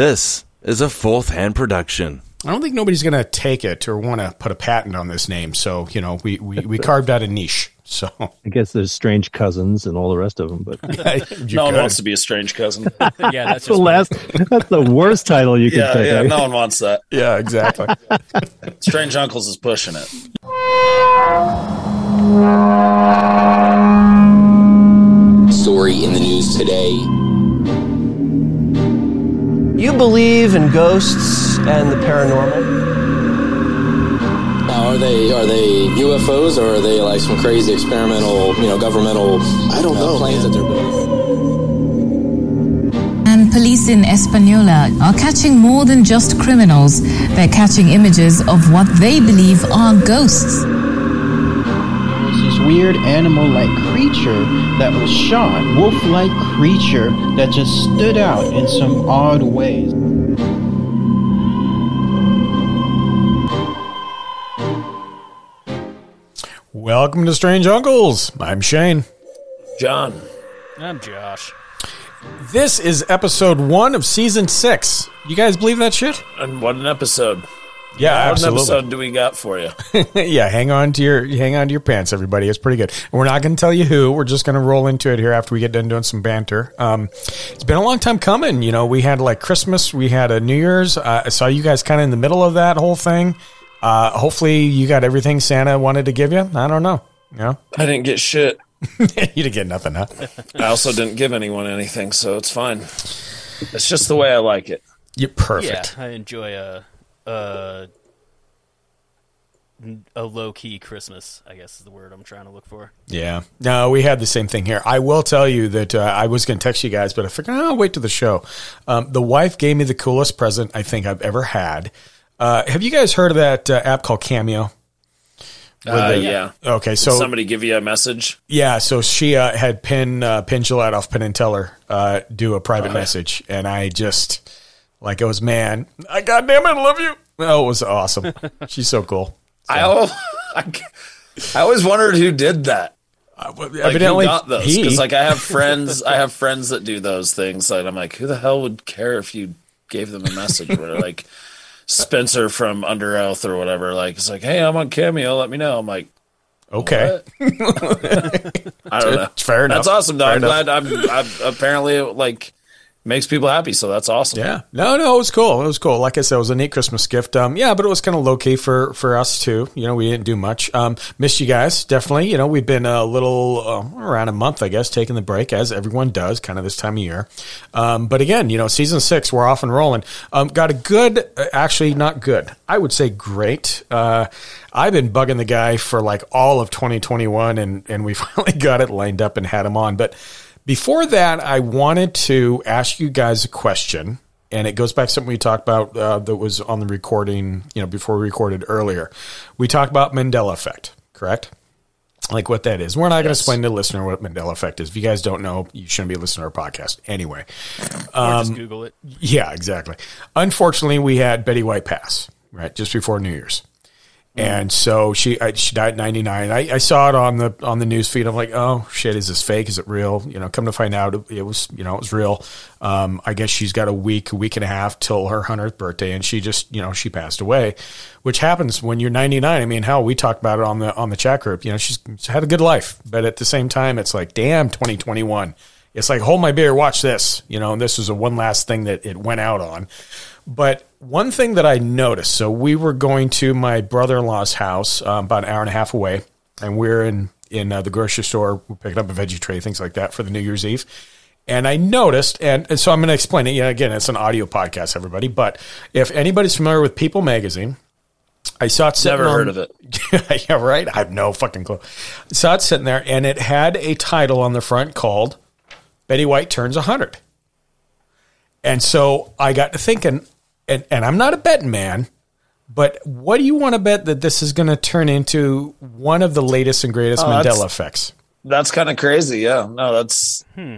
This is a fourth hand production. I don't think nobody's going to take it or want to put a patent on this name. So, you know, we, we, we carved out a niche. So, I guess there's strange cousins and all the rest of them, but you no one wants to be a strange cousin. Yeah, that's the just last that's the worst title you can yeah, pick. yeah, no one wants that. Yeah, exactly. Strange Uncles is pushing it. story in the news today. You believe in ghosts and the paranormal? Now, are they are they UFOs or are they like some crazy experimental, you know, governmental? I don't uh, know planes that they're building. And police in Española are catching more than just criminals. They're catching images of what they believe are ghosts. Was this weird animal-like creature that was shot, wolf-like creature that just stood out in some odd ways. Welcome to Strange Uncles. I'm Shane. John, I'm Josh. This is episode one of season six. You guys believe that shit? and what an episode! Yeah, What absolutely. an episode do we got for you? yeah, hang on to your hang on to your pants, everybody. It's pretty good. And we're not going to tell you who. We're just going to roll into it here after we get done doing some banter. Um, it's been a long time coming. You know, we had like Christmas, we had a New Year's. Uh, I saw you guys kind of in the middle of that whole thing. Uh, hopefully, you got everything Santa wanted to give you. I don't know. You know, I didn't get shit. you didn't get nothing, huh? I also didn't give anyone anything, so it's fine. It's just the way I like it. You're perfect. Yeah, I enjoy a a, a low key Christmas. I guess is the word I'm trying to look for. Yeah. No, we had the same thing here. I will tell you that uh, I was going to text you guys, but I figured oh, I'll wait to the show. Um, the wife gave me the coolest present I think I've ever had. Uh, have you guys heard of that uh, app called Cameo? Uh, yeah. Okay, so Somebody give you a message. yeah, so she uh, had Penn uh, Penn Jillette off Penn and Teller uh, do a private Oh, yeah. message, and I just like it was man, I goddamn it, love you. Oh, it was awesome. She's so cool. I, al- I, I always wondered who did that. Uh, well, Like, evidently, got those? Because like I have friends, I have friends that do those things, and I'm like, who the hell would care if you gave them a message? Where like Spencer from Underoath or whatever, like it's like, hey, I'm on Cameo, let me know. I'm like, okay? I don't know. fair enough. That's awesome, though. Fair I'm enough. glad. I'm, I'm apparently like makes people happy, so that's awesome. Yeah, no, no, it was cool. It was cool. Like I said, it was a neat Christmas gift. Um, yeah, but it was kind of low key for for us too. You know, we didn't do much. Um, missed you guys definitely. You know, we've been a little uh, around a month, I guess, taking the break as everyone does, kind of this time of year. Um, but again, you know, season six, we're off and rolling. Um, got a good, uh, actually not good. I would say great. Uh, I've been bugging the guy for like all of 2021, and and we finally got it lined up and had him on, but. Before that, I wanted to ask you guys a question, and it goes back to something we talked about uh, that was on the recording, you know, before we recorded earlier. We talked about Mandela effect, correct? Like what that is. We're not going to explain to the listener what Mandela effect is. If you guys don't know, you shouldn't be listening to our podcast anyway. Um, just Google it. Yeah, exactly. Unfortunately, we had Betty White pass right just before New Year's, and so she I, she died at ninety nine. I, I saw it on the on the news feed. I'm like, oh shit, is this fake? Is it real? You know, come to find out, it, it was you know it was real. Um, I guess she's got a week, a week and a half till her hundredth birthday, and she just you know she passed away, which happens when you're ninety nine. I mean, hell, we talked about it on the on the chat group. You know, she's, had a good life, but at the same time, it's like, damn, twenty twenty one it's like hold my beer watch this you know and this was a one last thing that it went out on but one thing that i noticed so we were going to my brother-in-law's house um, about an hour and a half away and we're in in uh, the grocery store we're picking up a veggie tray things like that for the new year's eve and I noticed, and, and so I'm going to explain it. Yeah, again, it's an audio podcast, everybody. But if anybody's familiar with People Magazine, I saw it sitting Never on- heard of it. yeah, right. I have no fucking clue. Saw it sitting there, and it had a title on the front called "Betty White Turns 100." And so I got to thinking, and, and I'm not a betting man, but what do you want to bet that this is going to turn into one of the latest and greatest Oh, Mandela effects? That's kind of crazy. Yeah, no, that's hmm.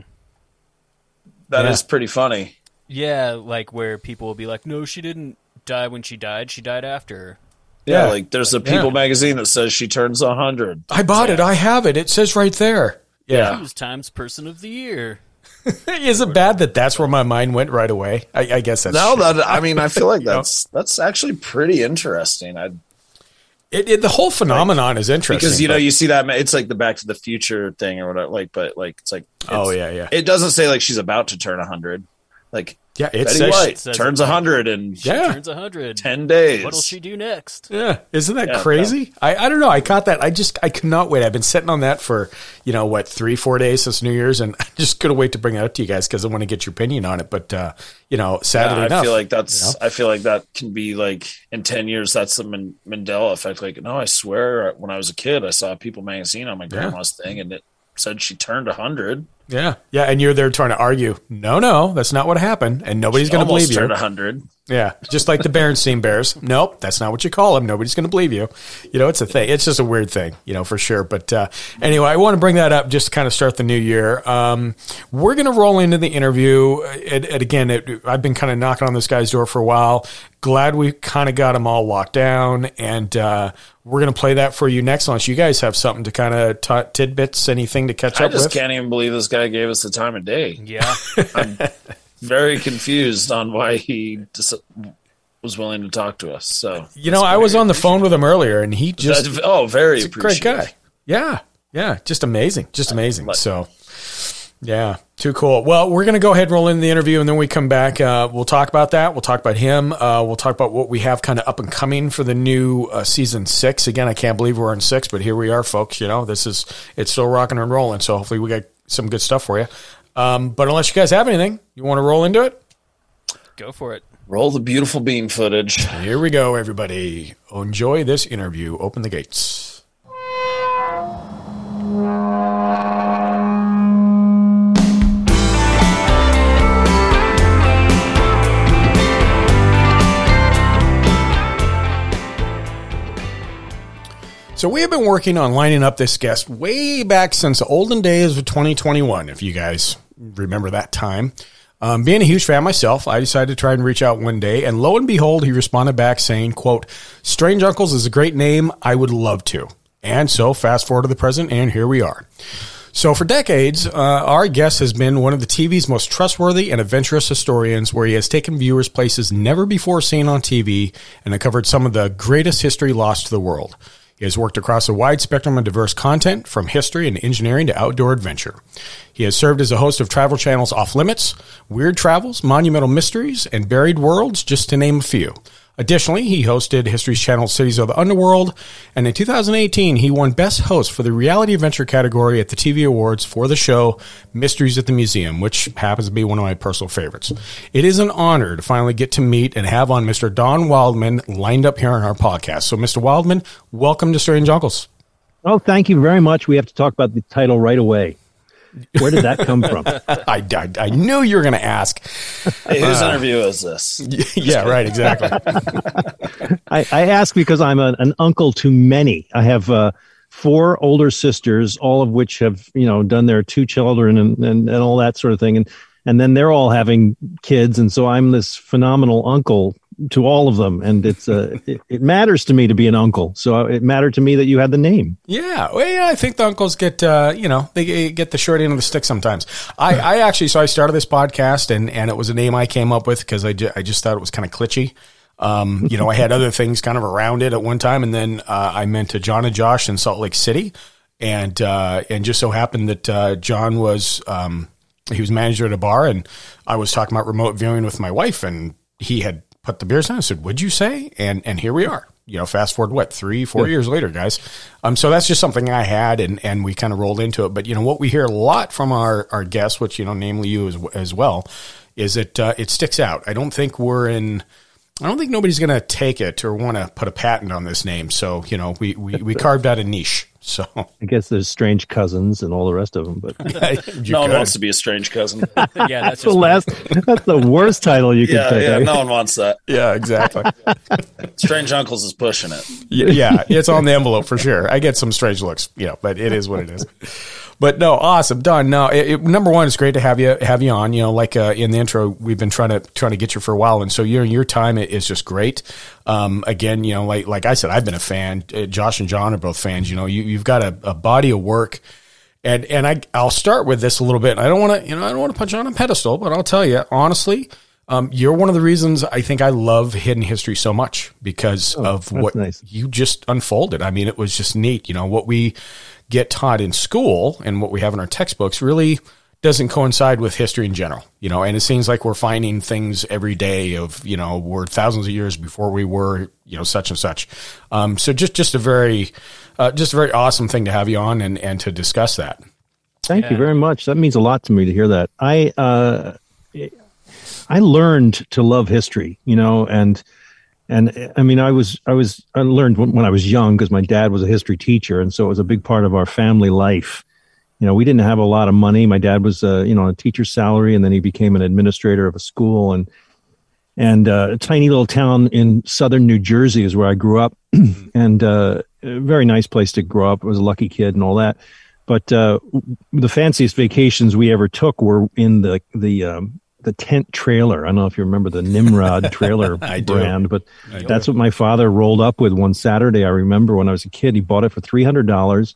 that is Yeah. pretty funny. Yeah, like where people will be like, "No, she didn't die when she died. She died after." Yeah, Yeah. like there's a People Yeah. magazine that says she turns hundred. I bought it. I have it. It says right there. She Yeah. was Times Person of the Year. Is it bad that that's where my mind went right away? I, I guess that's No, true. that I mean, I feel like that's that's actually pretty interesting. I It, it, the whole phenomenon is interesting because you know but- you see that it's like the Back to the Future thing or whatever. Like, but like it's like Oh, yeah, yeah. It doesn't say like she's about to turn hundred. Like yeah, it Betty says White says turns it. hundred in Yeah. Turns 100. ten days. What'll she do next? Yeah, isn't that Yeah, crazy? I, I don't know. I caught that. I just I could not wait. I've been sitting on that for you know what three four days since New Year's, and I just couldn't wait to bring it out to you guys because I want to get your opinion on it. But uh, you know, sadly Yeah, I enough, feel like that's. you know? I feel like that can be like in ten years. That's the Man- Mandela effect. Like, no, I swear, when I was a kid, I saw People magazine on my grandma's thing, and it said she turned a hundred. Yeah, yeah, and you're there trying to argue. No, no, that's not what happened, and nobody's going to believe you. Turned hundred. Yeah, just like the Berenstein Bears. Nope, that's not what you call them. Nobody's going to believe you. You know, it's a thing. It's just a weird thing, you know, for sure. But uh, anyway, I want to bring that up just to kind of start the new year. Um, we're going to roll into the interview. And, and again, it, I've been kind of knocking on this guy's door for a while. Glad we kind of got him all locked down. And uh, we're going to play that for you next unless you guys have something to kind of t- tidbits, anything to catch I up with? I just can't even believe this guy gave us the time of day. Yeah. Very confused on why he dis- was willing to talk to us. So You know, I was on the phone with him earlier and he just. Oh, very He's a great guy. Yeah, yeah, just amazing, just amazing. So, yeah, too cool. Well, we're gonna go ahead and roll in the interview, and then we come back. Uh, we'll talk about that. We'll talk about him. Uh, we'll talk about what we have kind of up and coming for the new uh, season six. Again, I can't believe we're in six, but here we are, folks. You know, this is it's still rocking and rolling. So hopefully, we got some good stuff for you. Um, but unless you guys have anything, you want to roll into it? Go for it. Roll the beautiful bean footage. Here we go, everybody. Enjoy this interview. Open the gates. So we have been working on lining up this guest way back since the olden days of 2021, if you guys remember that time. Um, being a huge fan myself, I decided to try and reach out one day, and lo and behold, he responded back saying, quote, Strange Uncles is a great name. I would love to. And so fast forward to the present, and here we are. So for decades, uh, our guest has been one of the TV's most trustworthy and adventurous historians, where he has taken viewers places never before seen on TV and uncovered some of the greatest history lost to the world. He has worked across a wide spectrum of diverse content, from history and engineering to outdoor adventure. He has served as a host of Travel Channel's Off Limits, Weird Travels, Monumental Mysteries, and Buried Worlds, just to name a few. Additionally, he hosted History Channel's Cities of the Underworld, and in 2018, he won Best Host for the Reality Adventure category at the TV Awards for the show Mysteries at the Museum, which happens to be one of my personal favorites. It is an honor to finally get to meet and have on Mr. Don Wildman lined up here on our podcast. So, Mr. Wildman, welcome to Strange Uncles. Oh, thank you very much. We have to talk about the title right away. Where did that come from? I, I, I knew you were going to ask. Hey, whose interview is this? yeah, right, exactly. I, I ask because I'm a, an uncle to many. I have uh, four older sisters, all of which have you know done their two children and, and, and all that sort of thing, and and then they're all having kids, and so I'm this phenomenal uncle to all of them, and it's uh, it, it matters to me to be an uncle. So it mattered to me that you had the name. Yeah, well, yeah, I think the uncles get, uh, you know, they get the short end of the stick sometimes. I, I actually, so I started this podcast, and and it was a name I came up with because I, ju- I just thought it was kind of glitchy. Um, you know, I had other things kind of around it at one time, and then uh, I meant to John and Josh in Salt Lake City, and uh, and just so happened that uh, John was um, he was manager at a bar, and I was talking about remote viewing with my wife, and he had put the beers on. I said, "Would you say?" And and here we are. You know, fast forward what three, four years later, guys. Um, so that's just something I had, and and we kind of rolled into it. But you know, what we hear a lot from our our guests, which you know, namely you as as well, is that uh, it sticks out. I don't think we're in. I don't think nobody's going to take it or want to put a patent on this name. So you know, we we, we carved out a niche. So I guess there's strange cousins and all the rest of them, but you no one could. wants to be a strange cousin. Yeah, that's that's the just last. That's the worst title you could yeah, pick. yeah, I- no one wants that. Yeah, exactly. Strange Uncles is pushing it. Y- yeah, it's on the envelope for sure. I get some strange looks, you know, but it is what it is. But no, awesome, done. No, it, it- number one, it's great to have you have you on. You know, like uh, in the intro, we've been trying to trying to get you for a while, and so your your time is just great. Um, again, you know, like like I said, I've been a fan. Uh, Josh and John are both fans. You know, you you've got a, a body of work. And and I I'll start with this a little bit. I don't want to you know I don't want to put you on a pedestal, but I'll tell you honestly, um, you're one of the reasons I think I love hidden history so much because Oh, of what nice. you just unfolded. I mean, it was just neat. You know what we get taught in school and what we have in our textbooks really doesn't coincide with history in general. You know, and it seems like we're finding things every day of you know we're thousands of years before we were you know such and such. Um, so just just a very uh, just a very awesome thing to have you on and and to discuss that. Thank you very much. That means a lot to me to hear that. I uh, I learned to love history, you know, and and I mean, I was I was I learned when, when I was young because my dad was a history teacher, and so it was a big part of our family life. You know, we didn't have a lot of money. My dad was, uh, you know, on a teacher's salary, and then he became an administrator of a school, and and uh, a tiny little town in southern New Jersey is where I grew up, and uh, a very nice place to grow up. I was a lucky kid and all that. But uh, the fanciest vacations we ever took were in the the um, the tent trailer. I don't know if you remember the Nimrod trailer brand, but that's what my father rolled up with one Saturday. I remember when I was a kid, he bought it for three hundred dollars,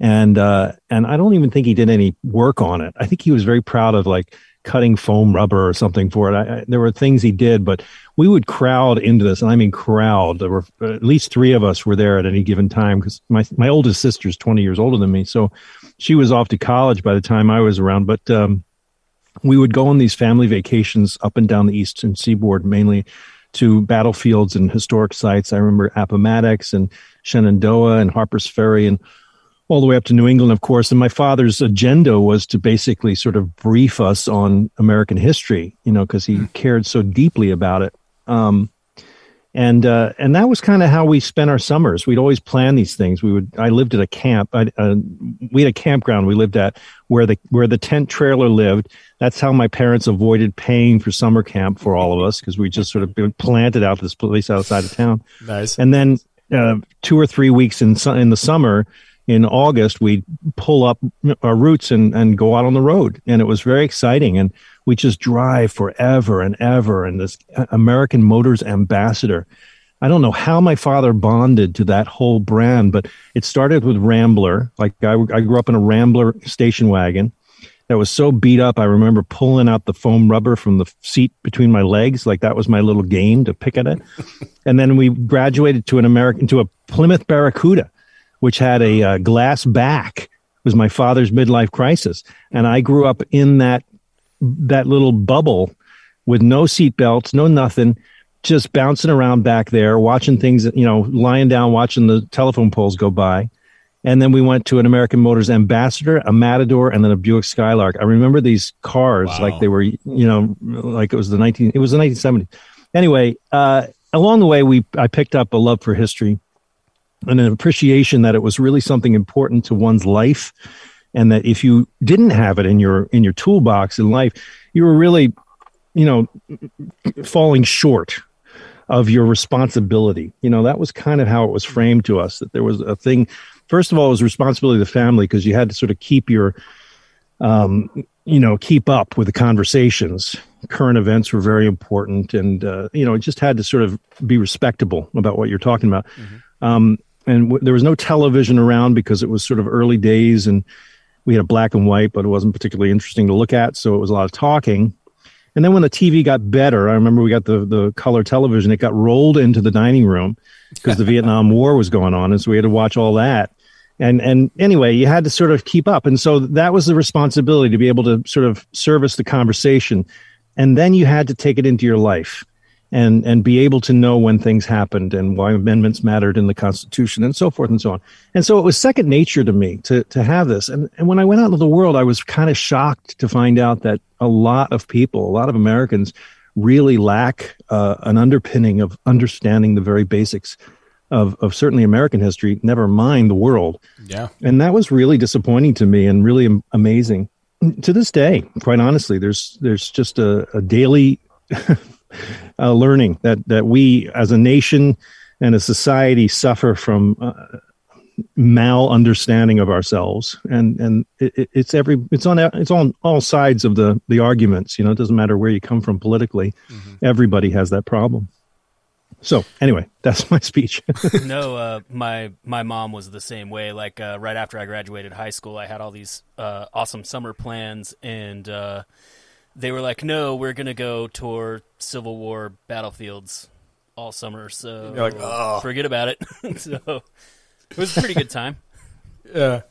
and uh, and I don't even think he did any work on it. I think he was very proud of like cutting foam rubber or something for it. I, I, there were things he did, but we would crowd into this, and I mean crowd. There were at least three of us were there at any given time because my my oldest sister's twenty years older than me, so she was off to college by the time I was around. But um, we would go on these family vacations up and down the eastern seaboard, mainly to battlefields and historic sites. I remember Appomattox and Shenandoah and Harper's Ferry and all the way up to New England, of course. And my father's agenda was to basically sort of brief us on American history, you know, because he cared so deeply about it. Um, and uh, and that was kind of how we spent our summers. We'd always plan these things. We would. I lived at a camp. I, uh, we had a campground we lived at where the where the tent trailer lived. That's how my parents avoided paying for summer camp for all of us because we just sort of planted out this place outside of town. Nice. And then uh, two or three weeks in su- in the summer, in August, we'd pull up our roots and and go out on the road, and it was very exciting. And we just drive forever and ever. And this American Motors ambassador. I don't know how my father bonded to that whole brand, but it started with Rambler. Like I, I grew up in a Rambler station wagon that was so beat up. I remember pulling out the foam rubber from the seat between my legs. Like that was my little game to pick at it. and then we graduated to an American, to a Plymouth Barracuda, which had a uh, glass back. It was my father's midlife crisis. And I grew up in that, that little bubble with no seatbelts, no nothing, just bouncing around back there, watching things, you know, lying down, watching the telephone poles go by. And then we went to an American Motors Ambassador, a Matador, and then a Buick Skylark. I remember these cars Wow. like they were, you know, like it was the 19, it was the 1970s. Anyway, uh, along the way, we, I picked up a love for history and an appreciation that it was really something important to one's life. And that if you didn't have it in your, in your toolbox in life, you were really, you know, falling short of your responsibility. You know, that was kind of how it was framed to us that there was a thing. First of all, it was responsibility of the family because you had to sort of keep your, um, you know, keep up with the conversations. Current events were very important, and uh, you know, it just had to sort of be respectable about what you're talking about. Um, and w- there was no television around because it was sort of early days, and we had a black and white, but it wasn't particularly interesting to look at. So it was a lot of talking. And then when the TV got better, I remember we got the, the color television. It got rolled into the dining room because the Vietnam War was going on, and so we had to watch all that. And and anyway, you had to sort of keep up, and so that was the responsibility to be able to sort of service the conversation, and then you had to take it into your life, and and be able to know when things happened and why amendments mattered in the Constitution and so forth and so on. And so it was second nature to me to to have this. And and when I went out into the world, I was kind of shocked to find out that a lot of people, a lot of Americans, really lack uh, an underpinning of understanding the very basics of of certainly American history. Never mind the world. Yeah. And that was really disappointing to me and really am- amazing. To this day, quite honestly, there's there's just a, a daily uh, learning that that we as a nation and a society suffer from uh, mal understanding of ourselves, and and it, it- it's every it's on it's on all sides of the the arguments. You know, it doesn't matter where you come from politically. Everybody has that problem. So anyway, that's my speech. no, uh, my my mom was the same way. Like uh, right after I graduated high school, I had all these uh, awesome summer plans, and uh, they were like, "No, we're gonna go tour Civil War battlefields all summer." So You're like, "Oh." forget about it. so it was a pretty good time. Yeah.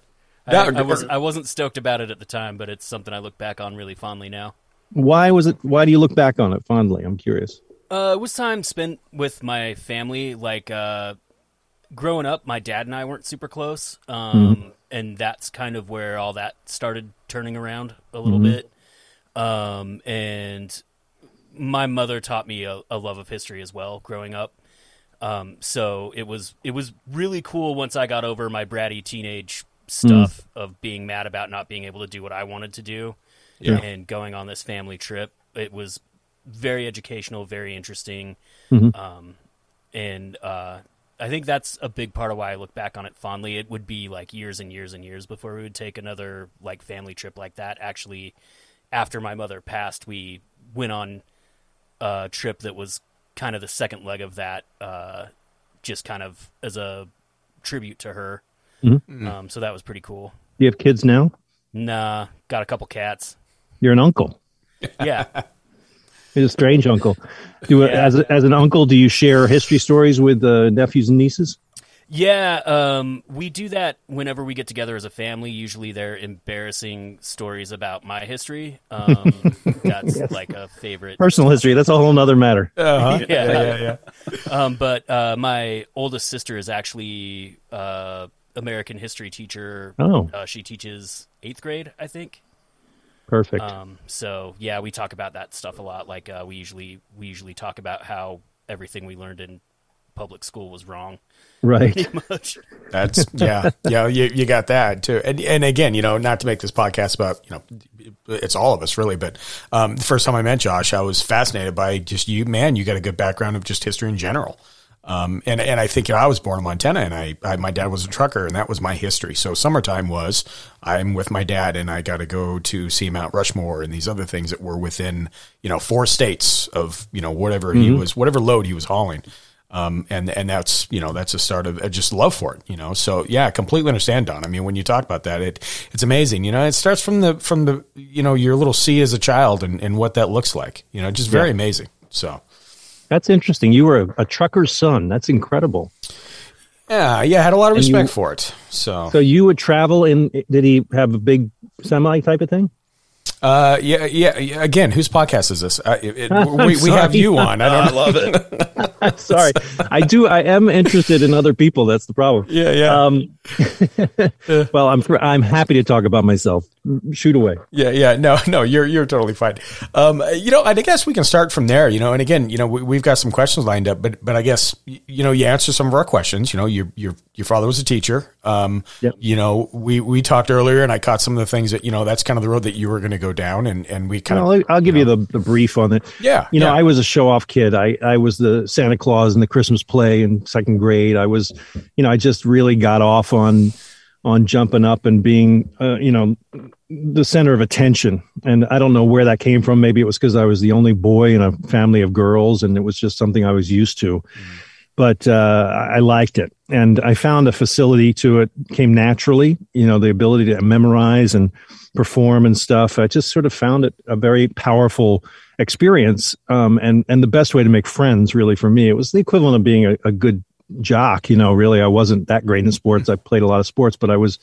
I, That- I was I wasn't stoked about it at the time, but it's something I look back on really fondly now. why was it? Why do you look back on it fondly? I'm curious. Uh, it was time spent with my family. Like uh, growing up, my dad and I weren't super close, um, and that's kind of where all that started turning around a little bit. Um, and my mother taught me a, a love of history as well growing up. Um, so it was it was really cool once I got over my bratty teenage stuff of being mad about not being able to do what I wanted to do, Yeah. and going on this family trip. It was very educational, very interesting, Mhm. um, and uh, I think that's a big part of why I look back on it fondly. It would be like years and years and years before we would take another like family trip like that. Actually, after my mother passed, we went on a trip that was kind of the second leg of that, uh, just kind of as a tribute to her. Mhm. Um, so that was pretty cool. Do you have kids now? Nah, got a couple cats. You're an uncle. Yeah. You're a strange uncle. Do Yeah. as as an uncle, do you share history stories with uh, nephews and nieces? Yeah, um, we do that whenever we get together as a family. Usually, they're embarrassing stories about my history. Um, that's like a favorite. Personal history. That's a whole other matter. Uh-huh. Yeah. yeah, yeah, yeah. Um, but uh, my oldest sister is actually uh, American history teacher. Oh. uh, she teaches eighth grade, I think. Perfect. Um, so yeah, we talk about that stuff a lot. Like uh, we usually we usually talk about how everything we learned in public school was wrong. Right. Much. That's yeah, yeah. You, you got that too, and and again, you know, not to make this podcast about you know, it's all of us really, but um, the first time I met Josh, I was fascinated by just you, man. You got a good background of just history in general, um, and and I think you know, I was born in Montana, and I, I my dad was a trucker, and that was my history. So summertime was I'm with my dad, and I got to go to see Mount Rushmore and these other things that were within you know four states of you know whatever he was, whatever load he was hauling. Um, and, and that's, you know, that's the start of uh, just love for it, you know? So yeah, I completely understand Don. I mean, when you talk about that, it, it's amazing, you know, it starts from the, from the, you know, your little C as a child and, and what that looks like, you know, just very Yeah. amazing. So That's interesting. You were a, a trucker's son. That's incredible. yeah, yeah, I had a lot of And you- respect for it. So, So you would travel in? Did he have a big semi type of thing? Uh, yeah, yeah, yeah, again, whose podcast is this? Uh, it, it- we, we have you on. I don't I love it. I'm sorry. I do. I am interested in other people. That's the problem. Yeah, yeah. Um, well, I'm I'm happy to talk about myself. Shoot away. Yeah, yeah, no, no, you're you're totally fine. Um, you know, I guess we can start from there. You know, and again, you know, we, we've got some questions lined up, but but I guess you know, you answer some of our questions. You know, your your your father was a teacher. Um, Yep. you know, we we talked earlier, and I caught some of the things that you know that's kind of the road that you were going to go down, and and we kind Well, of I'll, I'll give you, the, the brief on it. Yeah, You know, yeah. I was a show off kid. I, I was the Santa Claus in the Christmas play in second grade. I was, you know, I just really got off on on jumping up and being, uh, you know, the center of attention. And I don't know where that came from. Maybe it was because I was the only boy in a family of girls, and it was just something I was used to. But uh, I liked it, and I found a facility to it came naturally. You know, the ability to memorize and perform and stuff. I just sort of found it a very powerful experience, um, and and the best way to make friends. Really, for me, it was the equivalent of being a, a good jock. You know, really, I wasn't that great in sports. I played a lot of sports, but I was.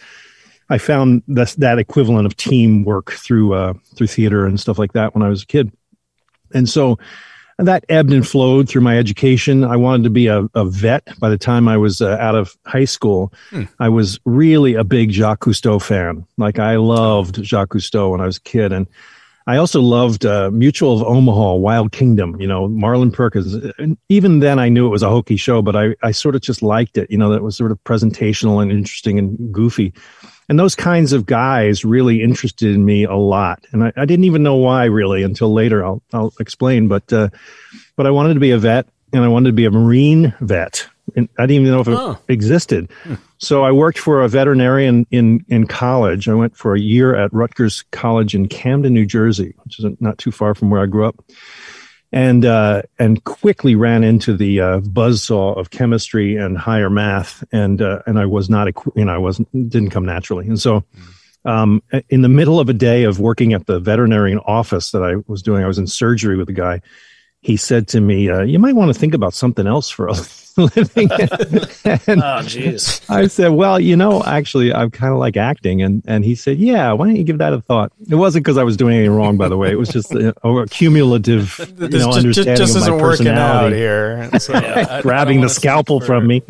I found that that equivalent of teamwork through uh, through theater and stuff like that when I was a kid, and so that ebbed and flowed through my education. I wanted to be a, a vet by the time I was uh, out of high school. I was really a big Jacques Cousteau fan. Like I loved Jacques Cousteau when I was a kid, and I also loved uh, Mutual of Omaha, Wild Kingdom. You know, Marlin Perkins. And even then, I knew it was a hokey show, but I I sort of just liked it. You know, that was sort of presentational and interesting and goofy. And those kinds of guys really interested in me a lot. And I, I didn't even know why really until later. I'll, I'll explain. But, uh, but I wanted to be a vet and I wanted to be a Marine vet. And I didn't even know if it Oh. existed. So I worked for a veterinarian in, in college. I went for a year at Rutgers College in Camden, New Jersey, which is not too far from where I grew up. And uh, and quickly ran into the uh, buzzsaw of chemistry and higher math, and uh, and I was not, you know, I wasn't didn't come naturally, and so. Um, in the middle of a day of working at the veterinarian office that I was doing, I was in surgery with a guy. He said to me, uh, "You might want to think about something else for a living." and Oh, jeez. I said, "Well, you know, actually, I'm kind of like acting." And and he said, "Yeah, why don't you give that a thought?" It wasn't because I was doing anything wrong, by the way. It was just a, a cumulative, you know, just, just, understanding just of isn't my working out here. So, Yeah, I- I Grabbing the scalpel from me.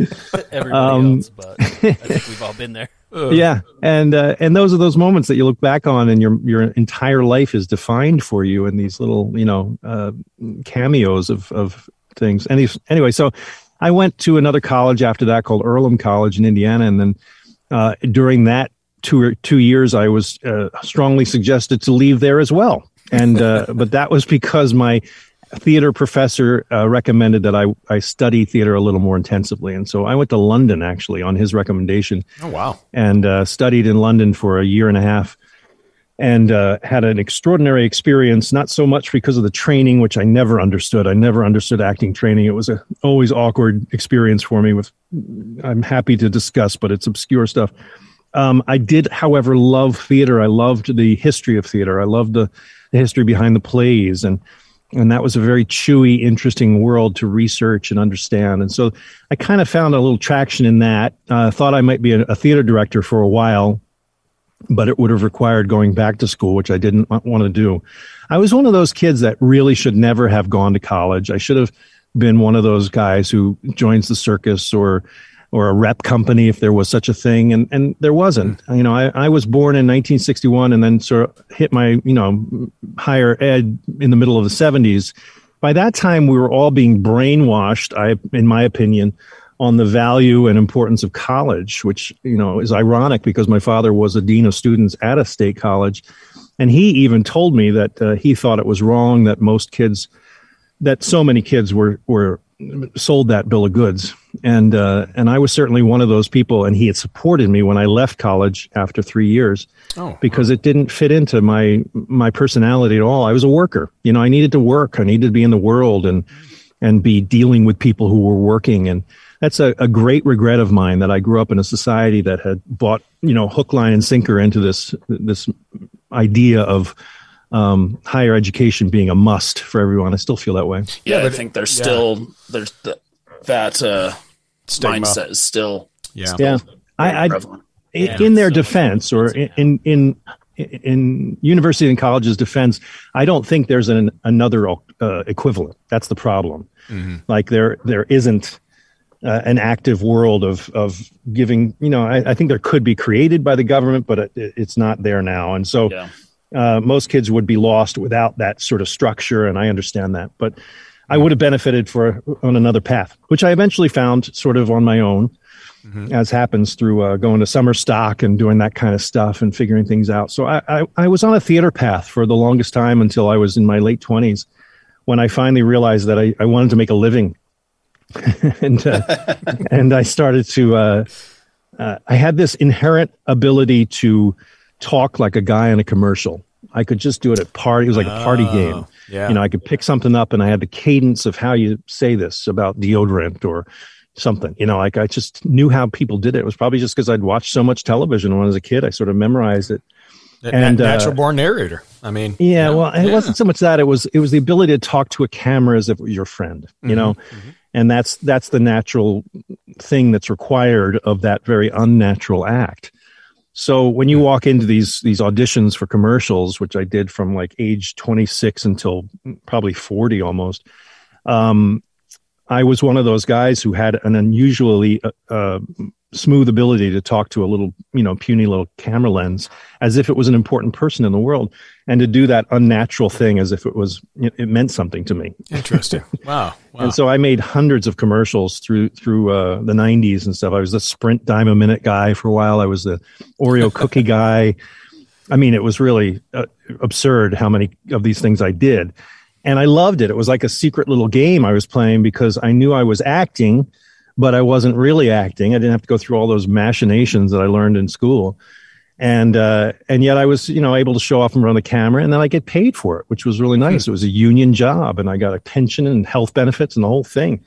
Everybody Um, else, but I think we've all been there. Yeah, and uh, and those are those moments that you look back on, and your your entire life is defined for you in these little, you know, uh, cameos of of things. Any, anyway, so I went to another college after that called Earlham College in Indiana, and then uh, during that two two years, I was uh, strongly suggested to leave there as well. And uh, but that was because my theater professor uh, recommended that I I study theater a little more intensively, and so I went to London actually on his recommendation oh wow. and uh, studied in London for a year and a half and uh, had an extraordinary experience, not so much because of the training, which I never understood. I never understood acting training. It was a always awkward experience for me with, I'm happy to discuss, but it's obscure stuff. Um, I did, however, love theater. I loved the history of theater. I loved the, the history behind the plays and, and that was a very chewy, interesting world to research and understand. And so I kind of found a little traction in that. Uh, thought I might be a, a theater director for a while, but it would have required going back to school, which I didn't want to do. I was one of those kids that really should never have gone to college. I should have been one of those guys who joins the circus or or a rep company if there was such a thing and and there wasn't. You know i, I was born in 1961 and then sort of hit my you know higher ed in the middle of the 70s by that time we were all being brainwashed i in my opinion on the value and importance of college which you know is ironic because my father was a dean of students at a state college. And he even told me that uh, he thought it was wrong that most kids that so many kids were were sold that bill of goods. And uh, and I was certainly one of those people and he had supported me when I left college after 3 years Oh, because it didn't fit into my my personality at all. I was a worker. You know I needed to work. I needed to be in the world and and be dealing with people who were working. And that's a, a great regret of mine that I grew up in a society that had bought you know hook line and sinker into this this idea of um, higher education being a must for everyone. I still feel that way. Yeah, I but- think there's yeah. still there's th- that uh, Stigma. mindset is still Yeah. Yeah, I, I in, Yeah, in their so defense or in, in in in university and colleges defense, I don't think there's an another uh, equivalent. That's the problem. Like there there isn't uh, an active world of of giving. You know, I, I think there could be created by the government, but it, it's not there now. And so Yeah. Uh, most kids would be lost without that sort of structure, and I understand that. But I would have benefited for on another path, which I eventually found sort of on my own, as happens through uh, going to summer stock and doing that kind of stuff and figuring things out. So I, I, I was on a theater path for the longest time until I was in my late twenties, when I finally realized that I, I wanted to make a living, and uh, and I started to. Uh, uh, I had this inherent ability to talk like a guy in a commercial. I could just do it at party. It was like a party game. yeah. You know, I could pick something up and I had the cadence of how you say this about deodorant or something. You know, like I just knew how people did it. It was probably just because I'd watched so much television when I was a kid. I sort of memorized it. And, uh, natural born narrator. I mean, Yeah, well, it Yeah. wasn't so much that it was it was the ability to talk to a camera as if it was your friend, you know, and that's that's the natural thing that's required of that very unnatural act. So when you walk into these these auditions for commercials, which I did from like age 26 until probably 40 almost, um, I was one of those guys who had an unusually uh, uh, smooth ability to talk to a little, you know, puny little camera lens as if it was an important person in the world, and to do that unnatural thing as if it was it, meant something to me. interesting. wow. Wow. And so I made hundreds of commercials through through uh, the '90s and stuff. I was the Sprint dime a minute guy for a while. I was the Oreo cookie guy. I mean, it was really uh, absurd how many of these things I did, and I loved it. It was like a secret little game I was playing because I knew I was acting, but I wasn't really acting. I didn't have to go through all those machinations that I learned in school. and uh, and yet I was you know able to show off and run the camera, and then I get paid for it, which was really nice. It was a union job, and I got a pension and health benefits and the whole thing.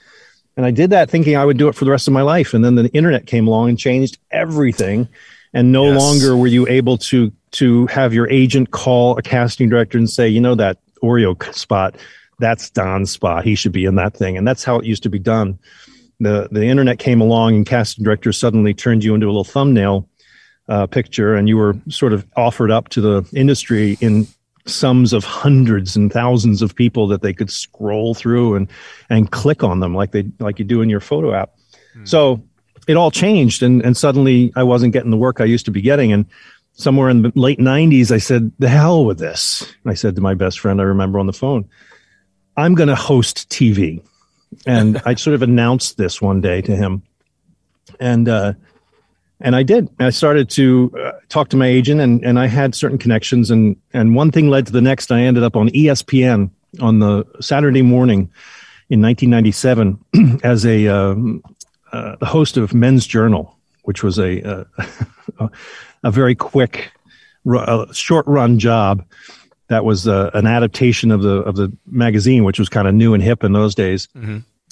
And I did that thinking I would do it for the rest of my life, and then the internet came along and changed everything. And no Yes. longer were you able to to have your agent call a casting director and say, you know that Oreo spot, that's Don's spot. He should be in that thing, and that's how it used to be done. The The internet came along, and casting directors suddenly turned you into a little thumbnail uh, picture, and you were sort of offered up to the industry in sums of hundreds and thousands of people that they could scroll through and and click on them like they like you do in your photo app. So it all changed, and and suddenly I wasn't getting the work I used to be getting, and somewhere in the late '90s, I said, "The hell with this." I said to my best friend, I remember on the phone, "I'm going to host TV," and I sort of announced this one day to him, and. uh and I did. I started to uh, talk to my agent, and, and I had certain connections, and and one thing led to the next. I ended up on ESPN on the Saturday morning in 1997 as a um, uh, the host of Men's Journal, which was a uh, a, a very quick, short run job. That was uh, an adaptation of the of the magazine, which was kind of new and hip in those days.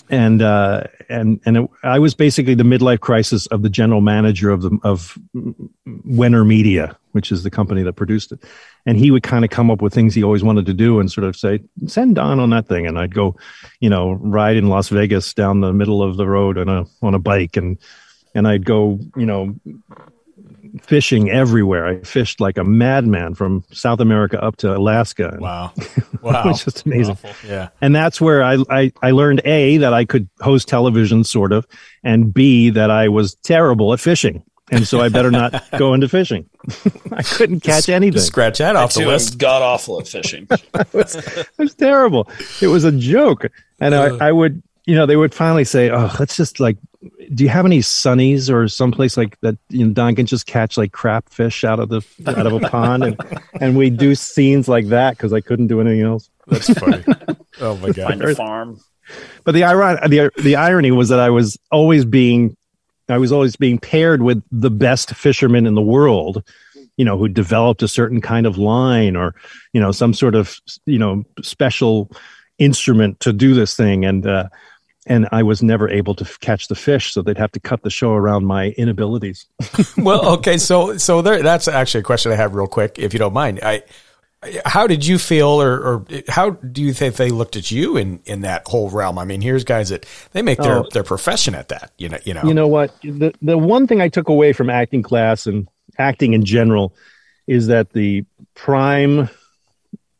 And uh, and and it, I was basically the midlife crisis of the general manager of the of Wenner Media, which is the company that produced it. And he would kind of come up with things he always wanted to do, and sort of say, "Send Don on that thing," and I'd go, you know, ride in Las Vegas down the middle of the road on a on a bike, and and I'd go, you know, fishing everywhere. I fished like a madman from South America up to Alaska. Wow. it Wow. was just amazing yeah. and that's where I, I I learned a that I could host television sort of, and b that I was terrible at fishing, and so I better not go into fishing. I couldn't catch anything. Scratch that off the Too list. god awful at fishing. it, was, it was terrible. It was a joke, and I, I would you know they would finally say, "Oh, let's just like." Do you have any sunnies or someplace like that? You know, Don can just catch like crap fish out of the out of a pond, and and we do scenes like that because I couldn't do anything else. That's funny. oh my god. Find a farm. But the iron the the irony was that I was always being I was always being paired with the best fishermen in the world, you know, who developed a certain kind of line or you know some sort of you know special instrument to do this thing and uh and I was never able to f- catch the fish, so they'd have to cut the show around my inabilities. well, okay, so so there, that's actually a question I have real quick, if you don't mind. I, how did you feel, or, or how do you think they looked at you in, in that whole realm? I mean, here's guys that they make their, Oh. their profession at that. You know, you know. You know what? The the one thing I took away from acting class and acting in general is that the prime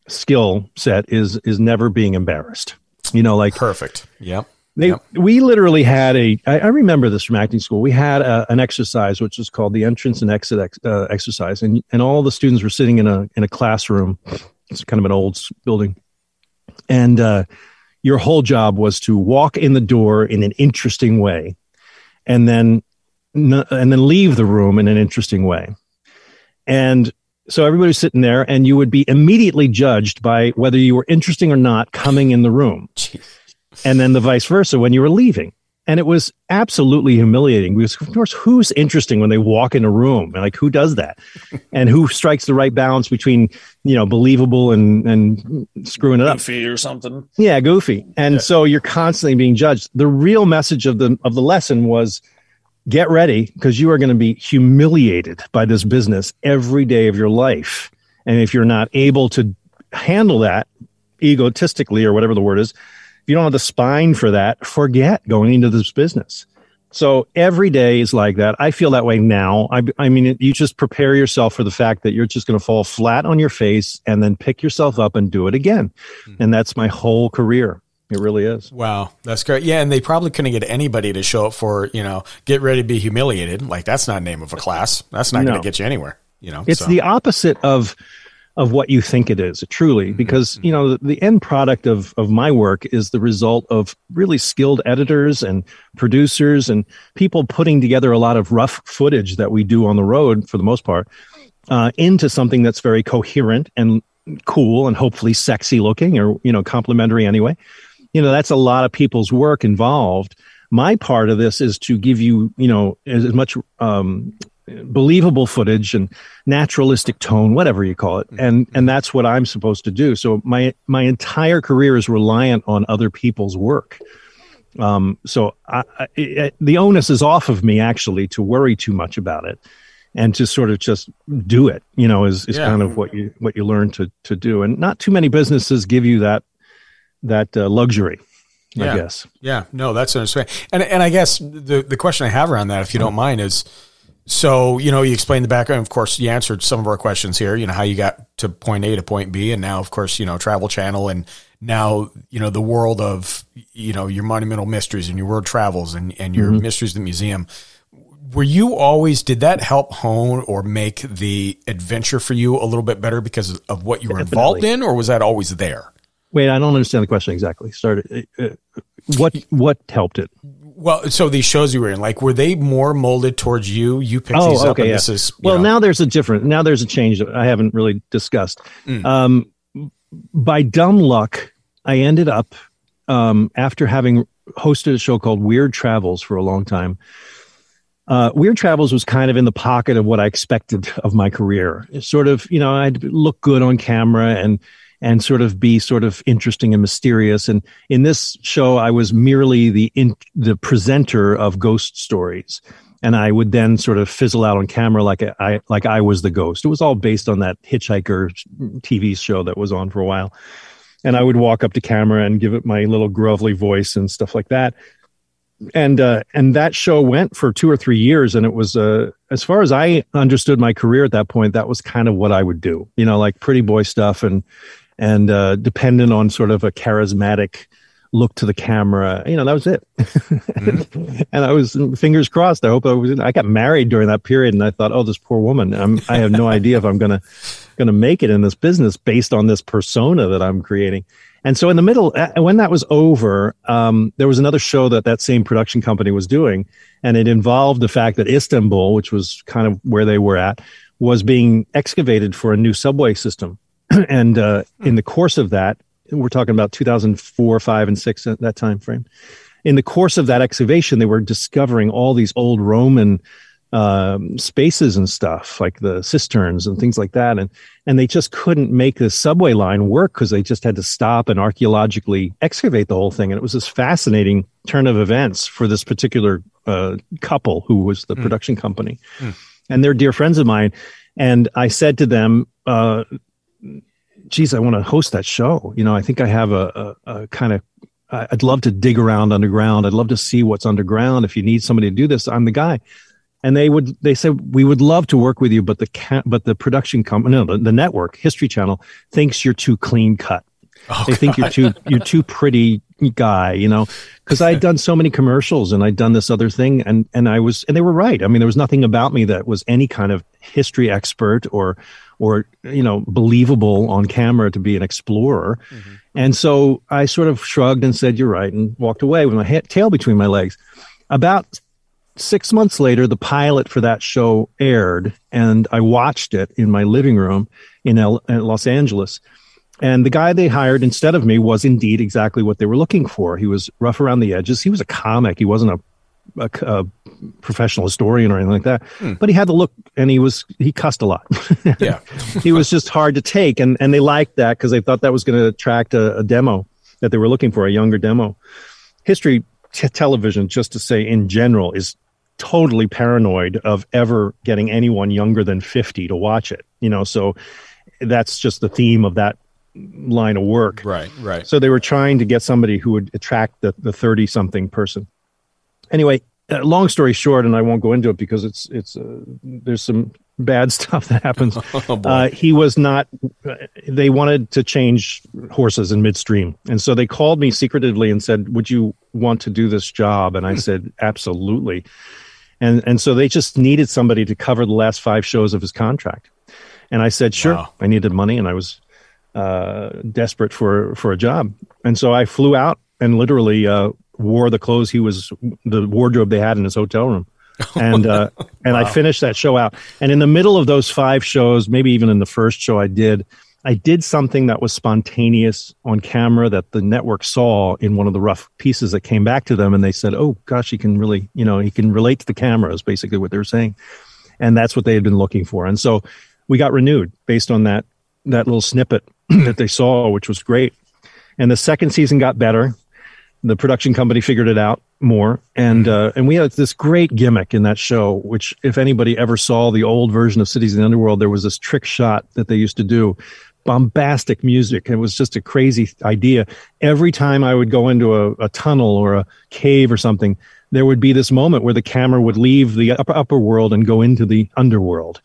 skill set is is never being embarrassed. You know, like perfect. Yep. They Yep. we literally had a I, I remember this from acting school. We had a, an exercise which was called the entrance and exit ex, uh, exercise, and and all the students were sitting in a in a classroom. It's kind of an old building, and uh, your whole job was to walk in the door in an interesting way, and then and then leave the room in an interesting way, and so everybody's sitting there, and you would be immediately judged by whether you were interesting or not coming in the room and then the vice versa when you were leaving. And it was absolutely humiliating because, of course, who's interesting when they walk in a room? Like, who does that? and who strikes the right balance between, you know, believable and, and screwing it up? Goofy or something. Yeah, goofy. And so you're constantly being judged. The real message of the of the lesson was get ready because you are going to be humiliated by this business every day of your life. And if you're not able to handle that egotistically or whatever the word is, you don't have the spine for that, forget going into this business. So every day is like that. I feel that way now. I, I mean, you just prepare yourself for the fact that you're just going to fall flat on your face and then pick yourself up and do it again. Hmm. And that's my whole career. It really is. Wow, that's great. Yeah, and they probably couldn't get anybody to show up for you know get ready to be humiliated. Like that's not name of a class. That's not going to get you anywhere. You know, It's so. the opposite of of what you think it is, truly, because you know the, the end product of of my work is the result of really skilled editors and producers and people putting together a lot of rough footage that we do on the road for the most part uh, into something that's very coherent and cool and hopefully sexy looking or you know complimentary anyway. You know that's a lot of people's work involved. My part of this is to give you you know as, as much um, believable footage and naturalistic tone, whatever you call it, and and that's what I'm supposed to do. So my my entire career is reliant on other people's work. Um, so I, I, the onus is off of me actually to worry too much about it and to sort of just do it. You know, is is Yeah. kind of what you what you learn to to do, and not too many businesses give you that that uh, luxury. Yeah. I guess. Yeah, no, that's understandable. And and I guess the the question I have around that, if you Mm-hmm. don't mind, is so you know you explained the background. Of course, you answered some of our questions here. You know how you got to point A to point B, and now of course you know Travel Channel, and now you know the world of you know your monumental mysteries and your world travels and and your Mm-hmm. mysteries of the museum. Were you always did that help hone or make the adventure for you a little bit better because of what you were involved in, or was that always there? Wait, I don't understand the question exactly. Started. Uh, uh, what what helped it? Well, so these shows you were in, like, were they more molded towards you? You picked these up, and this is Oh, well, know- now there's a different. Now there's a change that I haven't really discussed. Mm. Um, by dumb luck, I ended up um, after having hosted a show called Weird Travels for a long time. Uh, Weird Travels was kind of in the pocket of what I expected of my career. It's sort of, you know, I'd look good on camera and and sort of be sort of interesting and mysterious. And in this show, I was merely the in, the presenter of ghost stories, and I would then sort of fizzle out on camera like I like I was the ghost. It was all based on that Hitchhiker TV show that was on for a while, and I would walk up to camera and give it my little grovelly voice and stuff like that. And uh, and that show went for two or three years, and it was uh, as far as I understood my career at that point, that was kind of what I would do, you know, like pretty boy stuff and and uh, dependent on sort of a charismatic look to the camera. You know, that was it. and I was fingers crossed. I hope I was. I got married during that period, and I thought, oh, this poor woman. I'm, I have no idea if I'm gonna gonna make it in this business based on this persona that I'm creating. And so in the middle, when that was over, um, there was another show that that same production company was doing, and it involved the fact that Istanbul, which was kind of where they were at, was being excavated for a new subway system. and uh, in the course of that, we're talking about 2004, five, and six at that time frame. In the course of that excavation, they were discovering all these old Roman um, spaces and stuff, like the cisterns and things like that, and and they just couldn't make the subway line work because they just had to stop and archaeologically excavate the whole thing. And it was this fascinating turn of events for this particular uh, couple who was the production company, and they're dear friends of mine. And I said to them, uh, geez, I want to host that show. You know, I think I have a, a, a kind of, I'd love to dig around underground. I'd love to see what's underground. If you need somebody to do this, I'm the guy. And they would, they said, we would love to work with you, but the, ca- but the production company, no, the, the network, History Channel, thinks you're too clean cut. Oh, they think you're too, you're too pretty guy, you know, because I'd done so many commercials and I'd done this other thing and, and I was, and they were right. I mean, there was nothing about me that was any kind of history expert or, or, you know, believable on camera to be an explorer. Mm-hmm. And so I sort of shrugged and said, you're right. And walked away with my ha- tail between my legs. About six months later, the pilot for that show aired, and I watched it in my living room in, L- in Los Angeles. And the guy they hired instead of me was indeed exactly what they were looking for. He was rough around the edges. He was a comic. He wasn't a, a, a professional historian or anything like that. Hmm. But he had the look, and he was he cussed a lot. Yeah. he was just hard to take, and and they liked that because they thought that was going to attract a, a demo that they were looking for, a younger demo. History t- television, just to say in general, is totally paranoid of ever getting anyone younger than 50 to watch it you know so that's just the theme of that line of work. Right, right. so they were trying to get somebody who would attract the the 30 something person. Anyway uh, long story short and i won't go into it because it's it's uh, there's some bad stuff that happens. Uh, he was not uh, they wanted to change horses in midstream. And so they called me secretively and said would you want to do this job? And i said absolutely. And and so they just needed somebody to cover the last five shows of his contract. And i said sure. Wow. i needed money and i was uh, desperate for for a job, and so I flew out and literally uh, wore the clothes he was the wardrobe they had in his hotel room, and uh, and I finished that show out. And in the middle of those five shows, maybe even in the first show I did, I did something that was spontaneous on camera that the network saw in one of the rough pieces that came back to them, and they said, "Oh gosh, he can really, you know, he can relate to the camera." Is basically what they were saying. and that's what they had been looking for. And so we got renewed based on that that little snippet that they saw, which was great. And the second season got better. The production company figured it out more, and uh, and we had this great gimmick in that show. Which, if anybody ever saw the old version of Cities in the Underworld, there was this trick shot that they used to do, bombastic music. It was just a crazy idea. Every time I would go into a, a tunnel or a cave or something, there would be this moment where the camera would leave the upper, upper world and go into the underworld.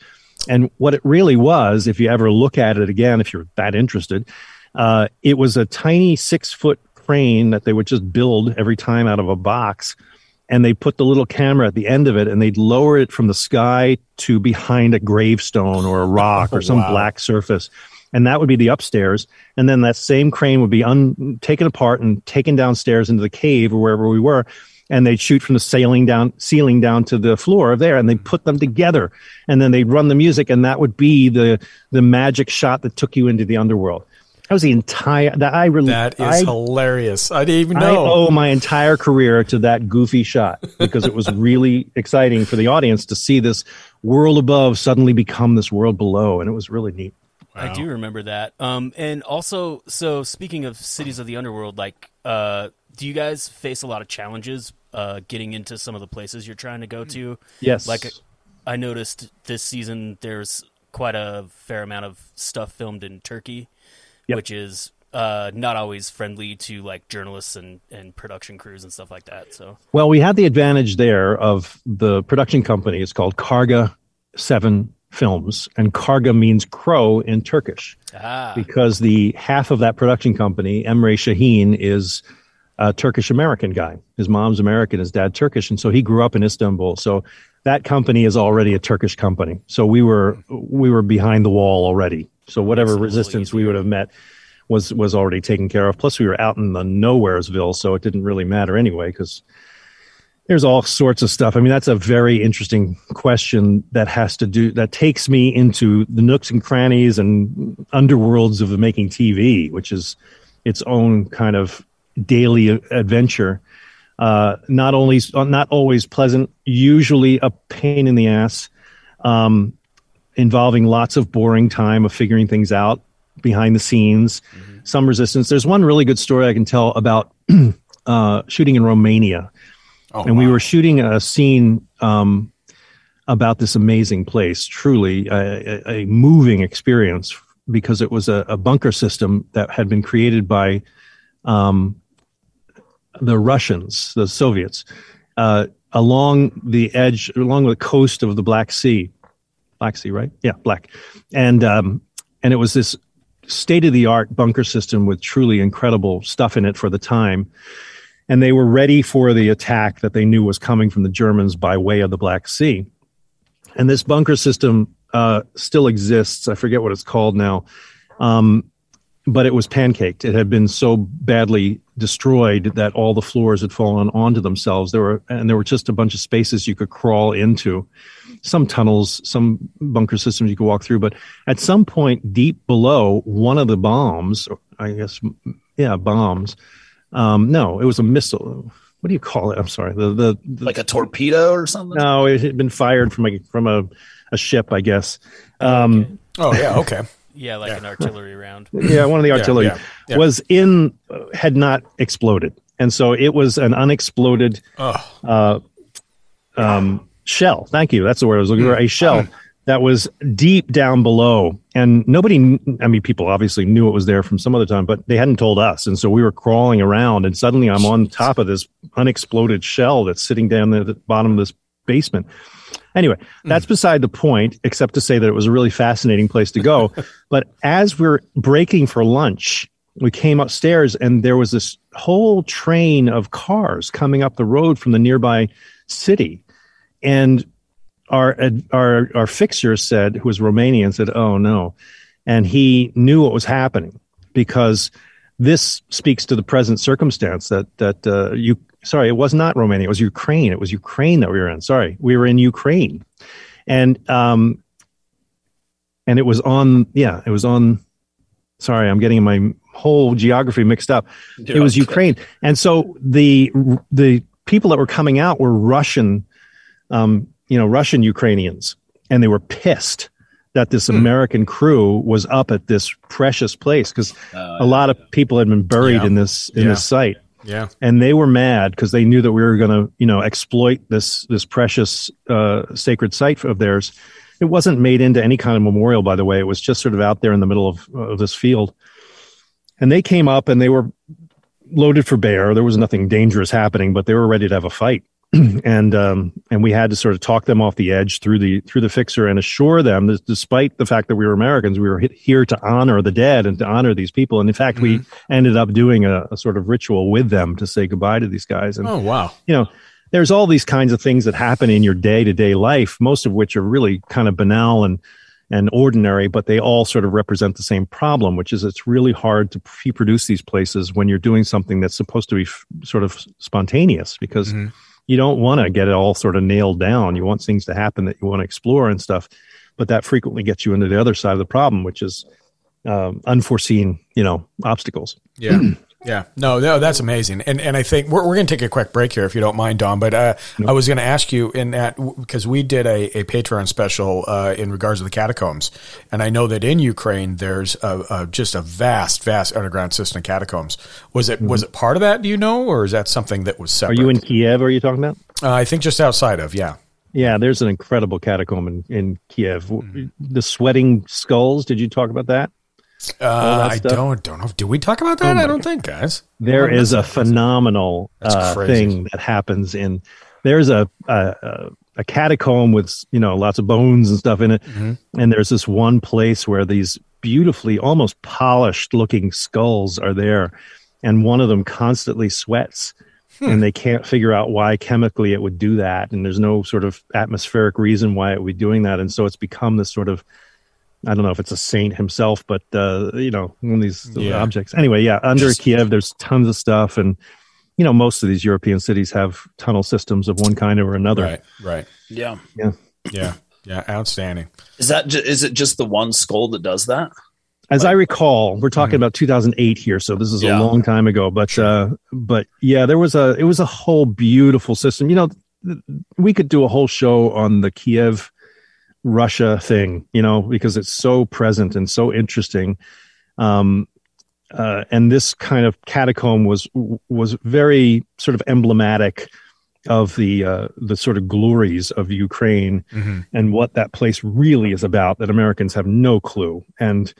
And what it really was, if you ever look at it again, if you're that interested, uh, it was a tiny six foot crane that they would just build every time out of a box. And they put the little camera at the end of it and they'd lower it from the sky to behind a gravestone or a rock or some Wow. black surface. And that would be the upstairs. And then that same crane would be un- taken apart and taken downstairs into the cave or wherever we were. And they'd shoot from the ceiling down, ceiling down to the floor there, and they put them together, and then they'd run the music, and that would be the the magic shot that took you into the underworld. That was the entire that I really That is I, hilarious. I didn't even know I owe my entire career to that goofy shot because it was really exciting for the audience to see this world above suddenly become this world below, and it was really neat. I do remember that. Um, and also, so speaking of cities of the underworld, like, uh, do you guys face a lot of challenges uh, getting into some of the places you're trying to go to? Yes. Like, I noticed this season there's quite a fair amount of stuff filmed in Turkey, Yep. which is uh, not always friendly to like journalists and, and production crews and stuff like that. So, Well, we had the advantage there of the production company. It's called Karga Seven Films, and Karga means crow in Turkish ah, because the half of that production company, Emre Sahin, is a Turkish American guy. His mom's American, his dad Turkish, and so he grew up in Istanbul. So that company is already a Turkish company. So we were we were behind the wall already. So whatever Makes it a little resistance we would have met was was already taken care of. Plus, we were out in the nowheresville, so it didn't really matter anyway because there's all sorts of stuff. I mean, that's a very interesting question that has to do that takes me into the nooks and crannies and underworlds of making TV, which is its own kind of daily adventure. Uh, not only not always pleasant, usually a pain in the ass, um, involving lots of boring time of figuring things out behind the scenes. Some resistance. There's one really good story I can tell about uh, shooting in Romania Oh, and we were shooting a scene um, about this amazing place, truly a, a, a moving experience because it was a, a bunker system that had been created by um, the Russians, the Soviets, uh, along the edge, along the coast of the Black Sea. Black Sea, right? Yeah, black. And um, and it was this state of the art bunker system with truly incredible stuff in it for the time and they were ready for the attack that they knew was coming from the Germans by way of the Black Sea. And this bunker system uh, still exists. I forget what it's called now, um, but it was pancaked. It had been so badly destroyed that all the floors had fallen onto themselves. There were and there were just a bunch of spaces you could crawl into, some tunnels, some bunker systems you could walk through. But at some point, deep below, one of the bombs, or I guess, yeah, bombs um, no, it was a missile. What do you call it? I'm sorry. The the, the Like a torpedo or something? no, it had been fired from a from a, a ship, I guess. Um, Oh yeah, okay. Yeah, like an artillery round. yeah, one of the artillery yeah, yeah. was in had not exploded, and so it was an unexploded uh, um, shell. Thank you. That's the word I was looking for. A shell that was deep down below, and nobody. I mean, people obviously knew it was there from some other time, but they hadn't told us, and so we were crawling around, and suddenly I'm on top of this unexploded shell that's sitting down there at the bottom of this basement. Anyway, that's beside the point, except to say that it was a really fascinating place to go. but as we're breaking for lunch, we came upstairs and there was this whole train of cars coming up the road from the nearby city. And our our our fixer said, who was Romanian, said, "Oh no," and he knew what was happening because this speaks to the present circumstance that that uh, you. Sorry, it was not Romania. It was Ukraine. It was Ukraine that we were in. Sorry, we were in Ukraine, and um, and it was on. Yeah, it was on. Sorry, I'm getting my whole geography mixed up. it was. Ukraine, and so the the people that were coming out were Russian, um, you know, Russian Ukrainians, and they were pissed that this Hmm. American crew was up at this precious place because Uh, a lot of people had been buried Yeah. in this in Yeah. this site Yeah. and they were mad because they knew that we were going to you know exploit this this precious uh, sacred site of theirs. It wasn't made into any kind of memorial by the way. It was just sort of out there in the middle of, of this field. And they came up and they were loaded for bear. There was nothing dangerous happening but they were ready to have a fight and um, and we had to sort of talk them off the edge through the through the fixer and assure them that despite the fact that we were Americans, we were here to honor the dead and to honor these people. And in fact, we ended up doing a, a sort of ritual with them to say goodbye to these guys. And Oh wow. you know, there's all these kinds of things that happen in your day to day life, most of which are really kind of banal and and ordinary, but they all sort of represent the same problem, which is it's really hard to pre-produce these places when you're doing something that's supposed to be f- sort of spontaneous because you don't want to get it all sort of nailed down. You want things to happen that you want to explore and stuff, but that frequently gets you into the other side of the problem, which is um, unforeseen, you know, obstacles. Yeah. Yeah. No, no, that's amazing. And and I think we're, we're going to take a quick break here if you don't mind, Don. But uh, I was going to ask you in that because we did a, a Patreon special uh, in regards to the catacombs. And I know that in Ukraine, there's a, a, just a vast, vast underground system of catacombs. Was it was it part of that, do you know? Or is that something that was separate? Are you in Kiev? Are you talking about? uh, I think just outside of, yeah. Yeah, there's an incredible catacomb in, in Kiev. The sweating skulls. Did you talk about that? Uh, I don't don't know. Do we talk about that? Oh I don't think, guys. There Oh, a phenomenal uh, thing that happens in. There's a, a a- a catacomb with you know lots of bones and stuff in it, Mm-hmm. and there's this one place where these beautifully, almost polished looking skulls are there, and one of them constantly sweats. Hmm. And they can't figure out why chemically it would do that. And there's no sort of atmospheric reason why it would be doing that. And so it's become this sort of I don't know if it's a saint himself, but uh, you know, one of these Yeah. objects. Anyway, yeah, under Just- Kiev, there's tons of stuff, and you know, most of these European cities have tunnel systems of one kind or another. Right, right. yeah. Yeah, yeah. Yeah. Outstanding. Is that ju- is it just the one skull that does that? As I recall, we're talking about 2008 here, so this is Yeah. a long time ago. But uh, but yeah, there was a it was a whole beautiful system. You know, th- we could do a whole show on the Kiev Russia thing, you know, because it's so present and so interesting. Um, uh, and this kind of catacomb was was very sort of emblematic of the uh, the sort of glories of Ukraine and what that place really is about. That Americans have no clue, and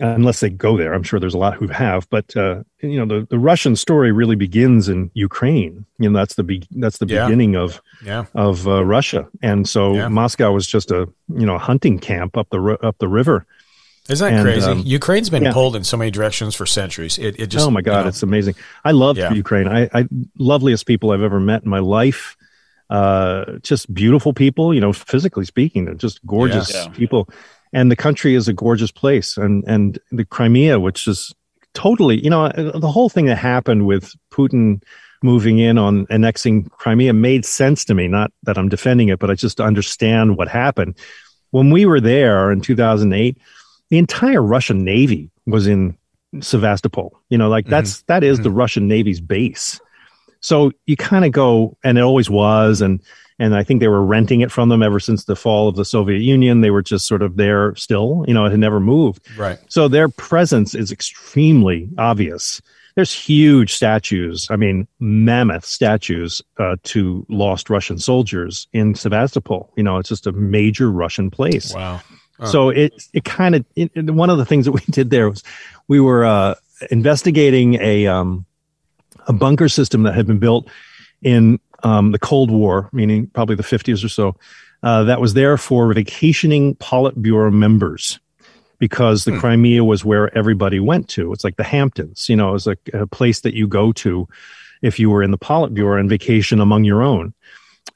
unless they go there, I'm sure there's a lot who have. But uh, you know, the, the Russian story really begins in Ukraine. You know, that's the be- that's the Yeah. beginning of Yeah. of uh, Russia, and so Yeah. Moscow was just a you know hunting camp up the up the river. Isn't that And, crazy? um, Ukraine's been yeah. pulled in so many directions for centuries. It, it just oh my god, you know, it's amazing. I love Yeah. Ukraine. I, I loveliest people I've ever met in my life. Uh, just beautiful people. You know, physically speaking, they're just gorgeous Yeah. people. And the country is a gorgeous place. And and the Crimea, which is totally, you know, the whole thing that happened with Putin moving in on annexing Crimea made sense to me. Not that I'm defending it, but I just understand what happened. When we were there in 2008, the entire Russian Navy was in Sevastopol. You know, like that's mm-hmm. that is mm-hmm. the Russian Navy's base. So you kind of go, and it always was, and and I think they were renting it from them ever since the fall of the Soviet Union. They were just sort of there still. You know, it had never moved. right. So their presence is extremely obvious. There's huge statues, I mean, mammoth statues uh, to lost Russian soldiers in Sevastopol. You know, it's just a major Russian place. Wow. So it it kind of one of the things that we did there was we were uh, investigating a um, a bunker system that had been built in um, the Cold War, meaning probably the 50s or so, uh, that was there for vacationing Politburo members because the Crimea was where everybody went to. It's like the Hamptons, you know, it was like a place that you go to if you were in the Politburo and vacation among your own.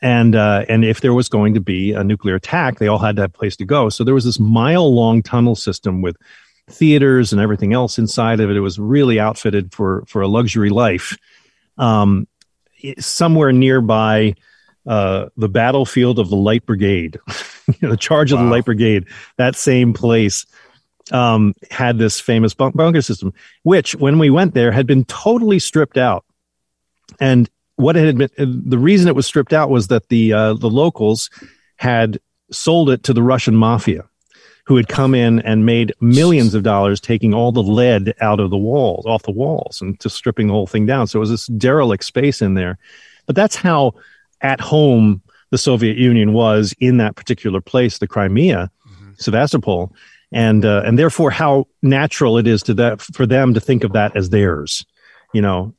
And uh, and if there was going to be a nuclear attack, they all had that place to go. So there was this mile long tunnel system with theaters and everything else inside of it. It was really outfitted for for a luxury life. Um, somewhere nearby uh, the battlefield of the Light Brigade, you know, the charge of the Light Brigade, that same place um, had this famous bunk- bunker system, which when we went there had been totally stripped out. And what it had been, the reason it was stripped out was that the uh, the locals had sold it to the Russian mafia, who had come in and made millions of dollars taking all the lead out of the walls, off the walls, and just stripping the whole thing down. So it was this derelict space in there. But that's how at home the Soviet Union was in that particular place, the Crimea, Sevastopol, and uh, and therefore how natural it is to that for them to think of that as theirs, you know.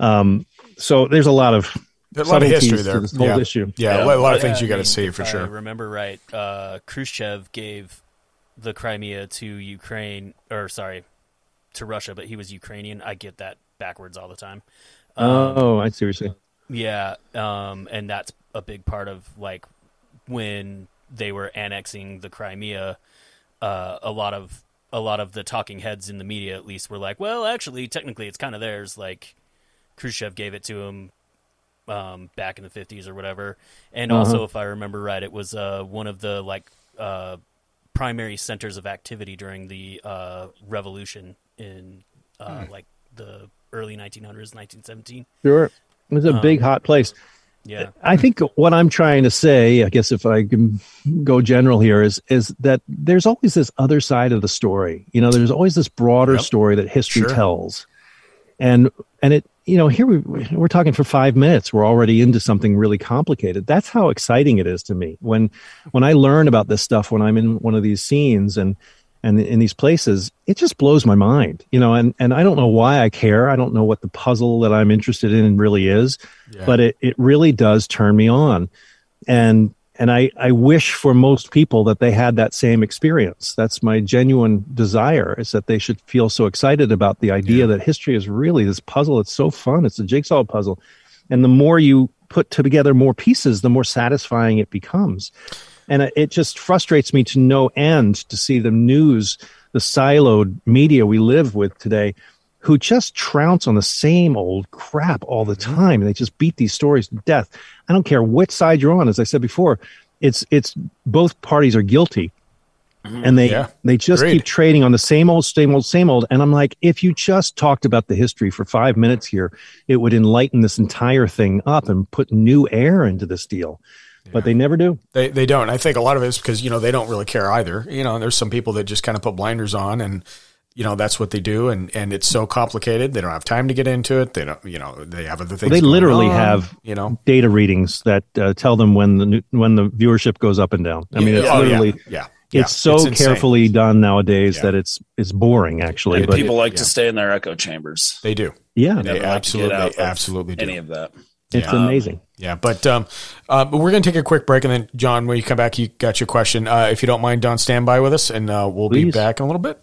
Um, so there's a lot of There's a lot of history there. this yeah. issue. Yeah, a lot of Yeah, things you got to see for if I sure. remember right, uh, Khrushchev gave the Crimea to Ukraine, or sorry, to Russia, but he was Ukrainian. I get that backwards all the time. Um, Oh, I see what you're saying. Yeah, um, and that's a big part of like when they were annexing the Crimea. Uh, a lot of a lot of the talking heads in the media, at least, were like, "Well, actually, technically, it's kind of theirs." Like Khrushchev gave it to him um, back in the fifties or whatever. And Uh-huh. also, if I remember right, it was uh, one of the like uh, primary centers of activity during the uh, revolution in uh, like the early 1900s, 1917. Sure, it was a big hot place. Yeah. I think what I'm trying to say, I guess if I can go general here, is is that there's always this other side of the story. You know, there's always this broader Yep. story that history Sure. tells, and and it you know here we we're talking for five minutes, we're already into something really complicated. That's how exciting it is to me when when I learn about this stuff when I'm in one of these scenes and and in these places it just blows my mind you know and and i don't know why i care i don't know what the puzzle that i'm interested in really is Yeah. but it, it really does turn me on and and I, I wish for most people that they had that same experience. That's my genuine desire is that they should feel so excited about the idea that history is really this puzzle. It's so fun. It's a jigsaw puzzle. And the more you put together more pieces, the more satisfying it becomes. And it- it just frustrates me to no end to see the news, the siloed media we live with today, who just trounce on the same old crap all the Mm-hmm. time. They just beat these stories to death. I don't care which side you're on. As I said before, it's it's both parties are guilty, and they Mm-hmm. Yeah. they just Agreed. keep trading on the same old, same old, same old. And I'm like, if you just talked about the history for five minutes here, it would enlighten this entire thing up and put new air into this deal. But they never do. They they don't. I think a lot of it is because you know they don't really care either. You know, there's some people that just kind of put blinders on, and you know that's what they do, and and it's so complicated. They don't have time to get into it. They don't. You know, they have other things. they going literally on, have You know. data readings that uh, tell them when the new- when the viewership goes up and down. I mean, it's Oh, yeah. literally Yeah. Yeah. it's so It's carefully done nowadays Yeah. that it's it's boring actually. Yeah, but People like yeah. to stay in their echo chambers. They do. yeah, They Never like to get absolutely, out of absolutely do. Any of that. it's Yeah. amazing. Yeah, but um, uh, but we're gonna take a quick break, and then John, when you come back, you got your question. Uh, if you don't mind, Don, stand by with us, and uh, we'll be back in a little bit.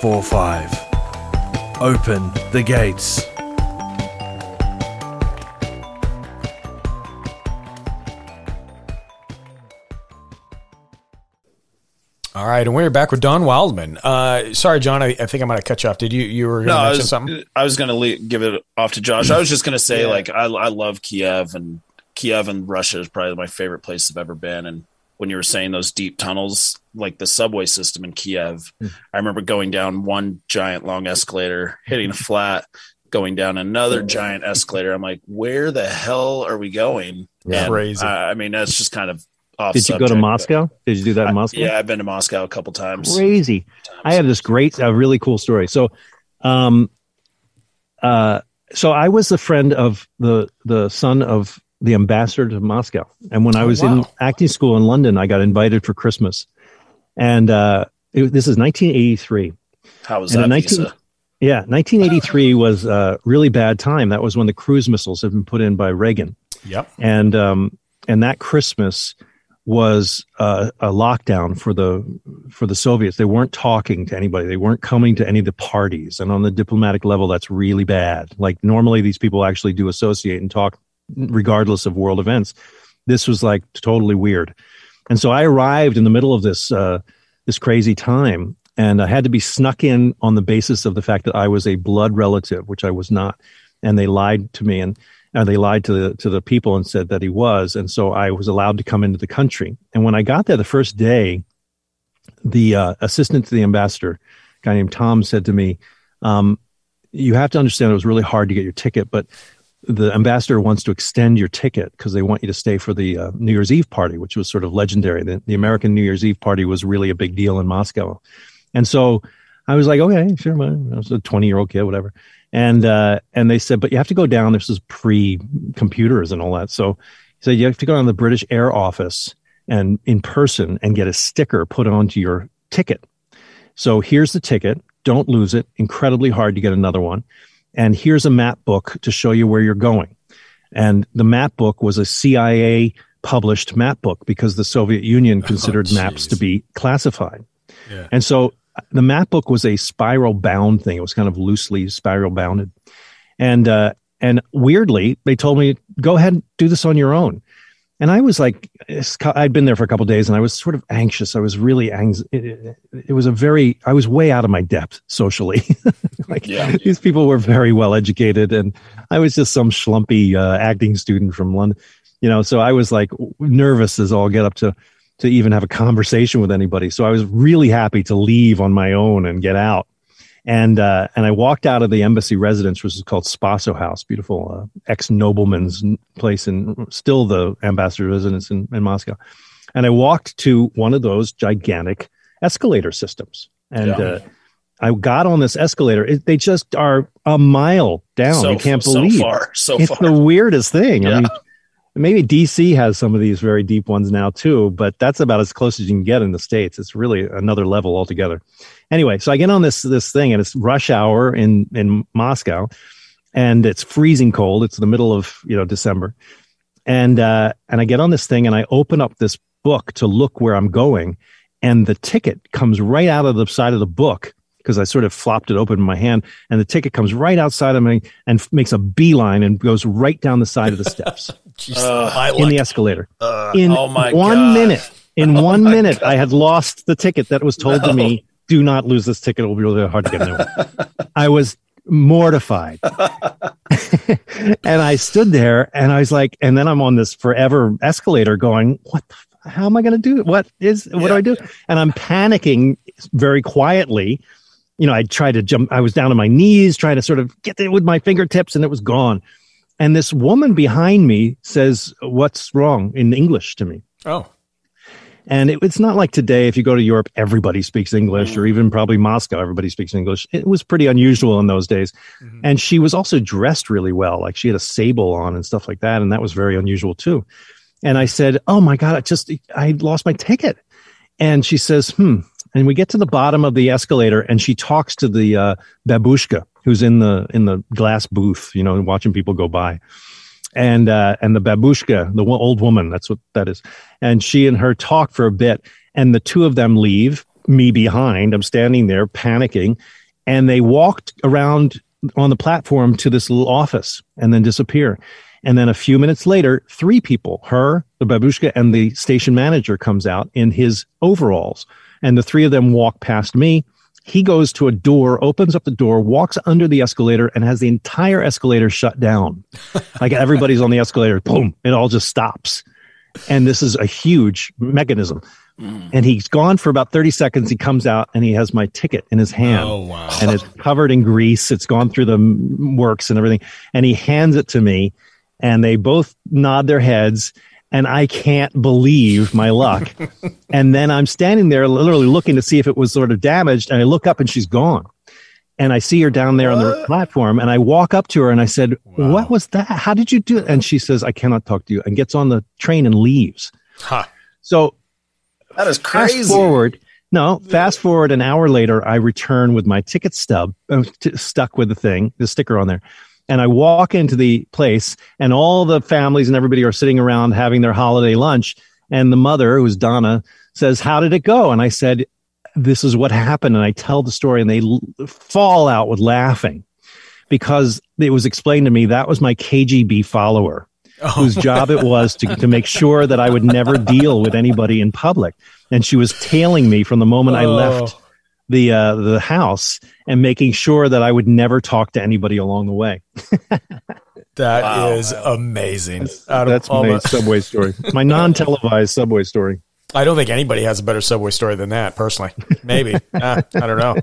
6945. Open the gates. All right, and we're back with Don Wildman. Uh, sorry, John, I, I think I might have cut you off. Did you you were going No, to I was, something? I was going to give it off to Josh. I was just going to say, like, I, I love Kiev, and Kiev and Russia is probably my favorite place I've ever been. And when you were saying those deep tunnels, like the subway system in Kiev, I remember going down one giant long escalator, hitting a flat, going down another giant escalator. I'm like, where the hell are we going? Yeah. And, Crazy. uh, I mean, that's just kind of off. Did you go to Moscow? Did you do that in Moscow? Yeah, I've been to Moscow a couple times. crazy. I have this great, a really cool story. So, um, uh, so I was a friend of the the son of the ambassador to Moscow, and when I Oh, was in acting school in London, I got invited for Christmas, and uh, it, this is 1983. How was And that 19 visa? Yeah, 1983 was a really bad time. That was when the cruise missiles had been put in by Reagan Yep. and um, and that Christmas was uh, a lockdown for the for the Soviets. They weren't talking to anybody. They weren't coming to any of the parties. And on the diplomatic level, that's really bad. Like normally, these people actually do associate and talk, regardless of world events. This was like totally weird. And so I arrived in the middle of this uh, this crazy time, and I had to be snuck in on the basis of the fact that I was a blood relative, which I was not, and they lied to me and. Uh, they lied to the to the people and said that he was, and so I was allowed to come into the country. And when I got there the first day, the uh, assistant to the ambassador, guy named Tom, said to me, um, "You have to understand it was really hard to get your ticket, but the ambassador wants to extend your ticket because they want you to stay for the uh, New Year's Eve party, which was sort of legendary. The, the, American New Year's Eve party was really a big deal in Moscow, and so I was like, okay, sure, I was a twenty year old kid, whatever. And uh, and they said, but you have to go down. This is pre computers and all that. So he said you have to go down to the British Air Office and in person and get a sticker put onto your ticket. So here's the ticket. Don't lose it. Incredibly hard to get another one. And here's a map book to show you where you're going. And the map book was a CIA published map book because the Soviet Union considered oh, maps to be classified. Yeah. And so the map book was a spiral bound thing. It was kind of loosely spiral bounded. And, uh, and weirdly, they told me, go ahead and do this on your own. And I was like, I'd been there for a couple days and I was sort of anxious. I was really anxious. It, it, was a very, I was way out of my depth socially. like yeah. these people were very well educated and I was just some schlumpy uh, acting student from London, you know, so I was like nervous as all get up to, to even have a conversation with anybody. So I was really happy to leave on my own and get out. And uh, and I walked out of the embassy residence, which is called Spaso House, beautiful uh, ex nobleman's place, and still the ambassador residence in, in Moscow. And I walked to one of those gigantic escalator systems, and yeah. uh, I got on this escalator. It, they just are a mile down. So, you can't believe. So far, so it's far. the weirdest thing. Yeah. I mean, maybe DC has some of these very deep ones now too, but that's about as close as you can get in the states. It's really another level altogether. Anyway, so I get on this this thing and it's rush hour in in Moscow, and it's freezing cold. It's the middle of you know December, and uh, and I get on this thing and I open up this book to look where I'm going, and the ticket comes right out of the side of the book because I sort of flopped it open in my hand, and the ticket comes right outside of me and makes a beeline and goes right down the side of the steps uh, in the escalator. Uh, in oh one God. minute, in oh one minute, God. I had lost the ticket that was told no. to me. Do not lose this ticket; it will be really hard to get new. I was mortified, and I stood there, and I was like, and then I'm on this forever escalator, going, "What the how am I going to do it? What is, what yeah. do I do? And I'm panicking very quietly you know, I tried to jump, I was down on my knees trying to sort of get it with my fingertips and it was gone. And this woman behind me says, What's wrong in English to me? Oh. And it, it's not like today, if you go to Europe, everybody speaks English, or even probably Moscow, everybody speaks English. It was pretty unusual in those days. Mm-hmm. And she was also dressed really well. Like she had a sable on and stuff like that. And that was very unusual too. And I said, Oh my God, I just, I lost my ticket. And she says, Hmm, and we get to the bottom of the escalator and she talks to the uh, babushka who's in the in the glass booth you know watching people go by. And uh, and the babushka the old woman that's what that is. And she and her talk for a bit and the two of them leave me behind. I'm standing there panicking and they walked around on the platform to this little office and then disappear and then a few minutes later three people her the babushka and the station manager comes out in his overalls and the three of them walk past me. He goes to a door, opens up the door, walks under the escalator, and has the entire escalator shut down. like everybody's on the escalator, boom, it all just stops. And this is a huge mechanism. Mm. And he's gone for about 30 seconds. He comes out and he has my ticket in his hand. Oh, wow. And it's covered in grease. It's gone through the works and everything. And he hands it to me and they both nod their heads and I can't believe my luck. and then I'm standing there literally looking to see if it was sort of damaged. And I look up and she's gone. And I see her down there what? on the platform. And I walk up to her and I said, wow. What was that? How did you do it? And she says, I cannot talk to you and gets on the train and leaves. Huh. So that is crazy. Fast forward. No, fast forward an hour later, I return with my ticket stub uh, t- stuck with the thing, the sticker on there and I walk into the place and all the families and everybody are sitting around having their holiday lunch. And the mother, who's Donna, says, How did it go? And I said, This is what happened. And I tell the story and they l- fall out with laughing because it was explained to me that was my KGB follower oh. whose job it was to, to make sure that I would never deal with anybody in public. And she was tailing me from the moment I left oh. The uh, the house and making sure that I would never talk to anybody along the way. That is amazing. Out of That's all my the- subway story. My non-televised subway story. I don't think anybody has a better subway story than that, personally. Maybe. Ah, I don't know.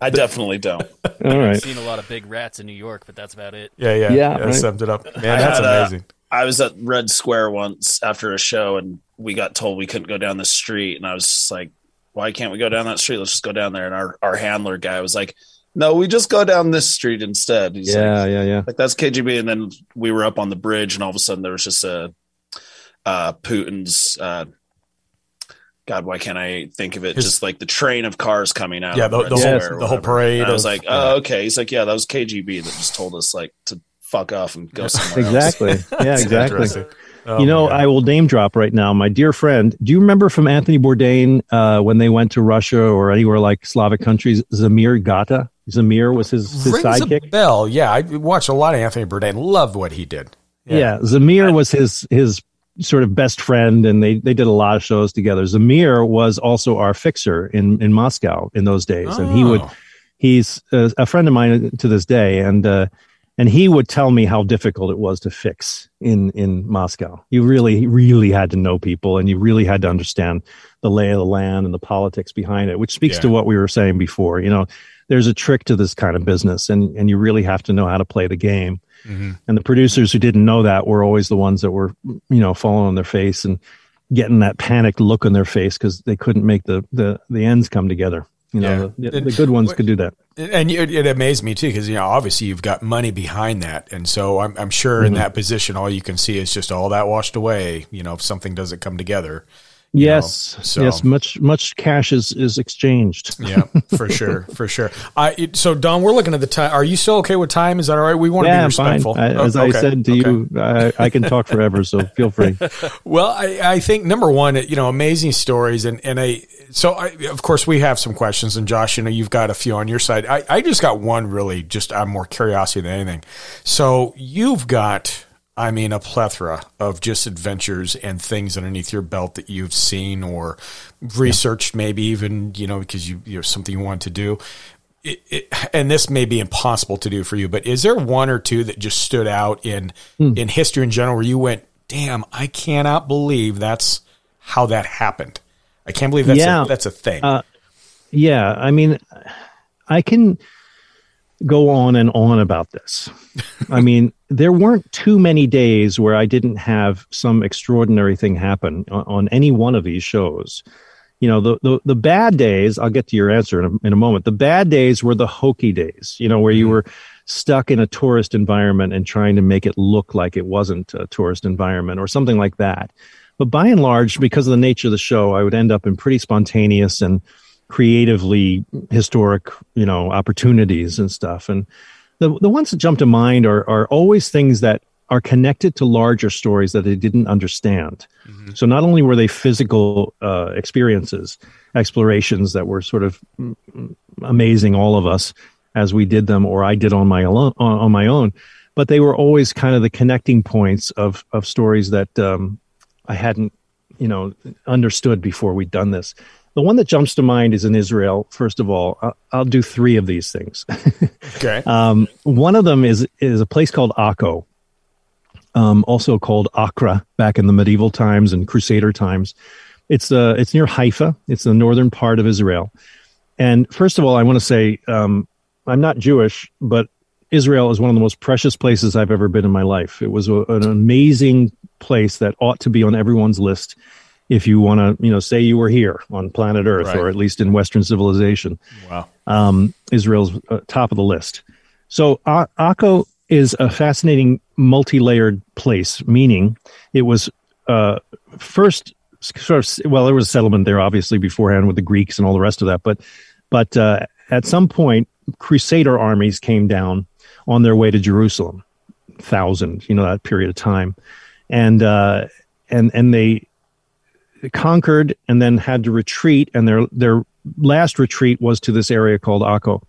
I definitely don't. All right. I've seen a lot of big rats in New York, but that's about it. Yeah, yeah. Yeah, that right. summed it up. Man, that's had amazing. I was at Red Square once after a show, and we got told we couldn't go down the street, and I was just like, "Why can't we go down that street? Let's just go down there." And our our handler guy was like, "No, we just go down this street instead." He's like, Yeah, yeah, yeah. like that's KGB. And then we were up on the bridge, and all of a sudden there was just a uh, Putin's. Uh, God, why can't I think of it? His- just like the train of cars coming out. Yeah, the- the whole- the whole parade And I was of- like, oh, okay. He's like, yeah, that was KGB that just told us like to fuck off and go somewhere else. Exactly. Yeah, exactly. Interesting. Oh, you know, my I will name drop right now. My dear friend, do you remember from Anthony Bourdain uh, when they went to Russia or anywhere like Slavic countries? Zamir Gotta. Zamir was his, his Rings a sidekick. bell. Yeah, I watched a lot of Anthony Bourdain. Loved what he did. Yeah. Zamir was his his sort of best friend, and they they did a lot of shows together. Zamir was also our fixer in in Moscow in those days, and he would Oh. he's uh, a friend of mine to this day, and uh, and he would tell me how difficult it was to fix in in Moscow. You really really had to know people, and you really had to understand the lay of the land and the politics behind it, which speaks to what we were saying before. You know, there's a trick to this kind of business, and and you really have to know how to play the game. Mm-hmm. And the producers who didn't know that were always the ones that were, you know, falling on their face and getting that panicked look on their face because they couldn't make the, the, the ends come together. You know, Yeah. the, the good ones could do that. And it, it amazed me too, because you know, obviously you've got money behind that, and so I'm, I'm sure in mm-hmm. that position, all you can see is just all that washed away. You know, if something doesn't come together. know, Yes, so- yes, much much cash is is exchanged. yeah, for sure, for sure. I it- so Don, we're looking at the time. Are you still okay with time? Is that all right? We want to be respectful. I, as Oh, I said to okay. you, I, I can talk forever, so feel free. Well, I, I think number one, you know, amazing stories, and and I so I, of course we have some questions, and Josh, you know, you've got a few on your side. I, I just got one really, just out of more curiosity than anything. So you've got, I mean, a plethora of just adventures and things underneath your belt that you've seen or researched, maybe even you know because you you know something you want to do. It, it, and this may be impossible to do for you, but is there one or two that just stood out in Hmm. in history in general where you went, "Damn, I cannot believe that's how that happened. I can't believe that's Yeah. a, that's a thing." Uh, yeah, I mean, I can go on and on about this. I mean, there weren't too many days where I didn't have some extraordinary thing happen on, on any one of these shows. You know, the, the the bad days. I'll get to your answer in a, in a moment. The bad days were the hokey days. You know, where you were stuck in a tourist environment and trying to make it look like it wasn't a tourist environment or something like that. But by and large, because of the nature of the show, I would end up in pretty spontaneous and creatively historic, you know, opportunities and stuff. And the the ones that jump to mind are are always things that are connected to larger stories that they didn't understand. So not only were they physical uh, experiences, explorations that were sort of amazing, all of us as we did them, or I did on my alone on, on my own, but they were always kind of the connecting points of of stories that um, I hadn't, you know, understood before we'd done this. The one that jumps to mind is in Israel. First of all, I'll, I'll do three of these things. okay. Um, one of them is is a place called Akko, um, also called Acre back in the medieval times and Crusader times. It's uh, it's near Haifa. It's the northern part of Israel. And first of all, I want to say um, I'm not Jewish, but Israel is one of the most precious places I've ever been in my life. It was a, an amazing place that ought to be on everyone's list if you want to, you know, say you were here on planet Earth Right. or at least in Western civilization wow. um, Israel's uh, top of the list. So A- Akko is a fascinating multi-layered place, meaning it was uh, first sort of well, there was a settlement there obviously beforehand with the Greeks and all the rest of that, but but uh, at some point, Crusader armies came down on their way to Jerusalem, thousand, you know, that period of time, and uh, and and they conquered and then had to retreat. And their their last retreat was to this area called Akko.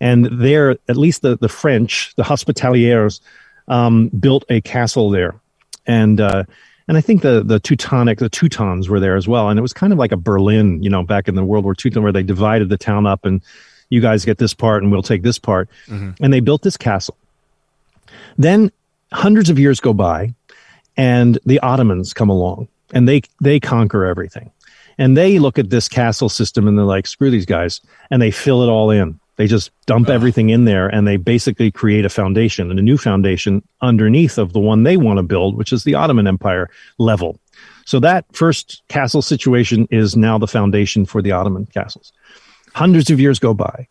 And there at least the the French the hospitaliers um, built a castle there. And uh, and I think the the Teutonic the Teutons were there as well, and it was kind of like a Berlin, you know, back in the World War II, where they divided the town up, and you guys get this part, and we'll take this part, mm-hmm. and they built this castle. Then hundreds of years go by, and the Ottomans come along, and they they conquer everything, and they look at this castle system, and they're like, screw these guys, and they fill it all in. They just dump everything in there and they basically create a foundation and a new foundation underneath of the one they want to build, which is the Ottoman Empire level. So that first castle situation is now the foundation for the Ottoman castles. Hundreds of years go by.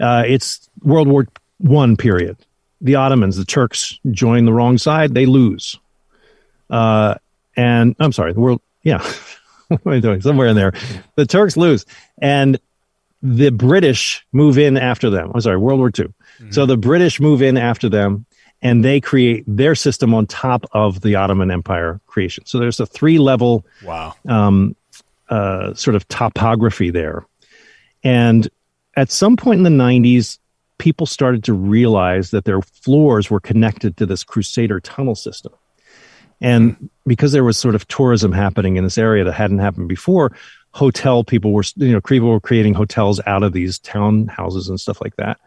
Uh, it's World War One period. The Ottomans, the Turks, join the wrong side. They lose. Uh, and I'm sorry, the world. Yeah, what am I doing? Somewhere in there, the Turks lose, and the British move in after them. I'm sorry, World War II. So the British move in after them and they create their system on top of the Ottoman Empire creation. So there's a three level Wow. um, uh, sort of topography there. And at some point in the 90s, people started to realize that their floors were connected to this Crusader tunnel system. And because there was sort of tourism happening in this area that hadn't happened before, hotel people were, you know, people were creating hotels out of these townhouses and stuff like that.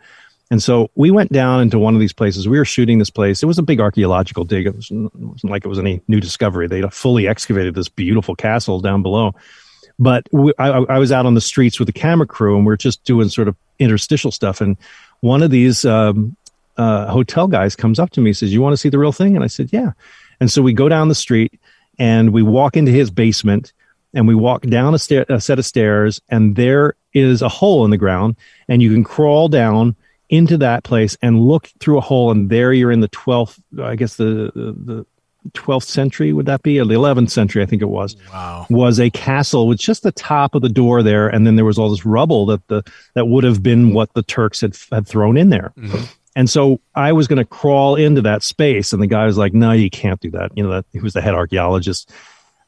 And so we went down into one of these places. We were shooting this place. It was a big archaeological dig. It wasn't, it wasn't like it was any new discovery. They fully excavated this beautiful castle down below. But we, I, I was out on the streets with the camera crew, and we are just doing sort of interstitial stuff. And one of these um, uh, hotel guys comes up to me, and says, "You want to see the real thing?" And I said, "Yeah." And so we go down the street, and we walk into his basement, and we walk down a, a set of stairs, and there is a hole in the ground, and you can crawl down into that place and look through a hole, and there you're in the 12th, I guess the the 12th century would that be? Or the 11th century i think it was. Wow. was a castle with just the top of the door there and then there was all this rubble that the that would have been what the turks had had thrown in there. And so i was going to crawl into that space and the guy was like no you can't do that. You know that he was the head archaeologist.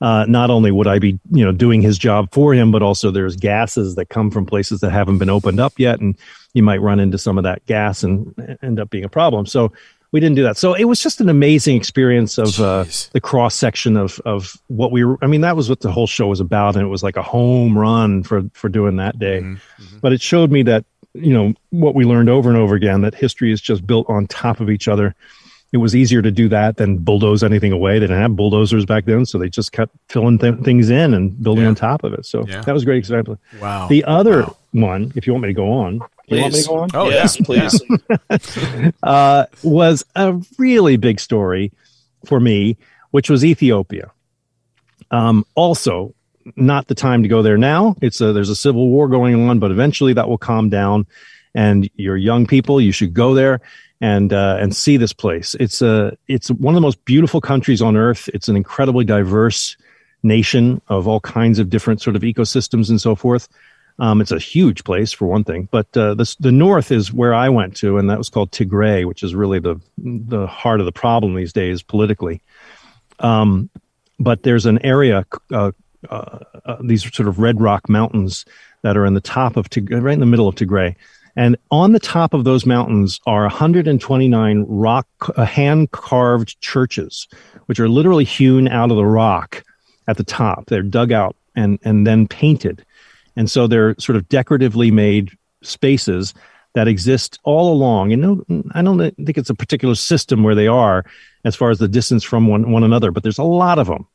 Uh, not only would I be, you know, doing his job for him, but also there's gases that come from places that haven't been opened up yet, and you might run into some of that gas and end up being a problem. So we didn't do that. So it was just an amazing experience of uh, the cross section of of what we were. I mean, that was what the whole show was about, and it was like a home run for for doing that day. But it showed me that you know what we learned over and over again that history is just built on top of each other. It was easier to do that than bulldoze anything away. They didn't have bulldozers back then, so they just kept filling th- things in and building Yeah. on top of it. So Yeah. that was a great example. Wow. The other Wow. one, if you want me to go on, you want me to go on? Oh, yes, yeah. please. uh, was a really big story for me, which was Ethiopia. Um, also, not the time to go there now. It's a, there's a civil war going on, but eventually that will calm down. And you're young people, you should go there and uh, and see this place. It's a it's one of the most beautiful countries on earth. It's an incredibly diverse nation of all kinds of different sort of ecosystems and so forth. Um, it's a huge place for one thing, but uh, the the north is where I went to, and that was called Tigray, which is really the the heart of the problem these days politically. Um, but there's an area, uh, uh, uh, these sort of red rock mountains that are in the top of Tigray, right in the middle of Tigray. And on the top of those mountains are 129 rock, uh, hand carved churches, which are literally hewn out of the rock at the top. They're dug out and, and then painted. And so they're sort of decoratively made spaces that exist all along. And no, I don't think it's a particular system where they are as far as the distance from one, one another, but there's a lot of them.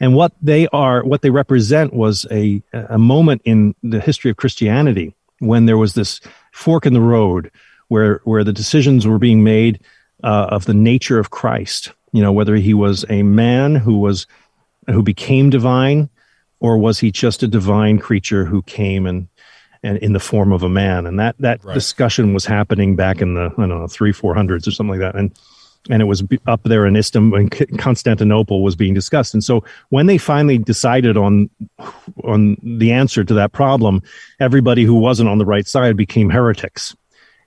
And what they are, what they represent was a, a moment in the history of Christianity when there was this fork in the road where, where the decisions were being made uh, of the nature of Christ. You know, whether he was a man who was, who became divine or was he just a divine creature who came and, and in the form of a man? And that, that Right. discussion was happening back in the, I don't know, three, four hundreds or something like that. And, and it was up there in Istanbul and Constantinople was being discussed. And so when they finally decided on on the answer to that problem, everybody who wasn't on the right side became heretics,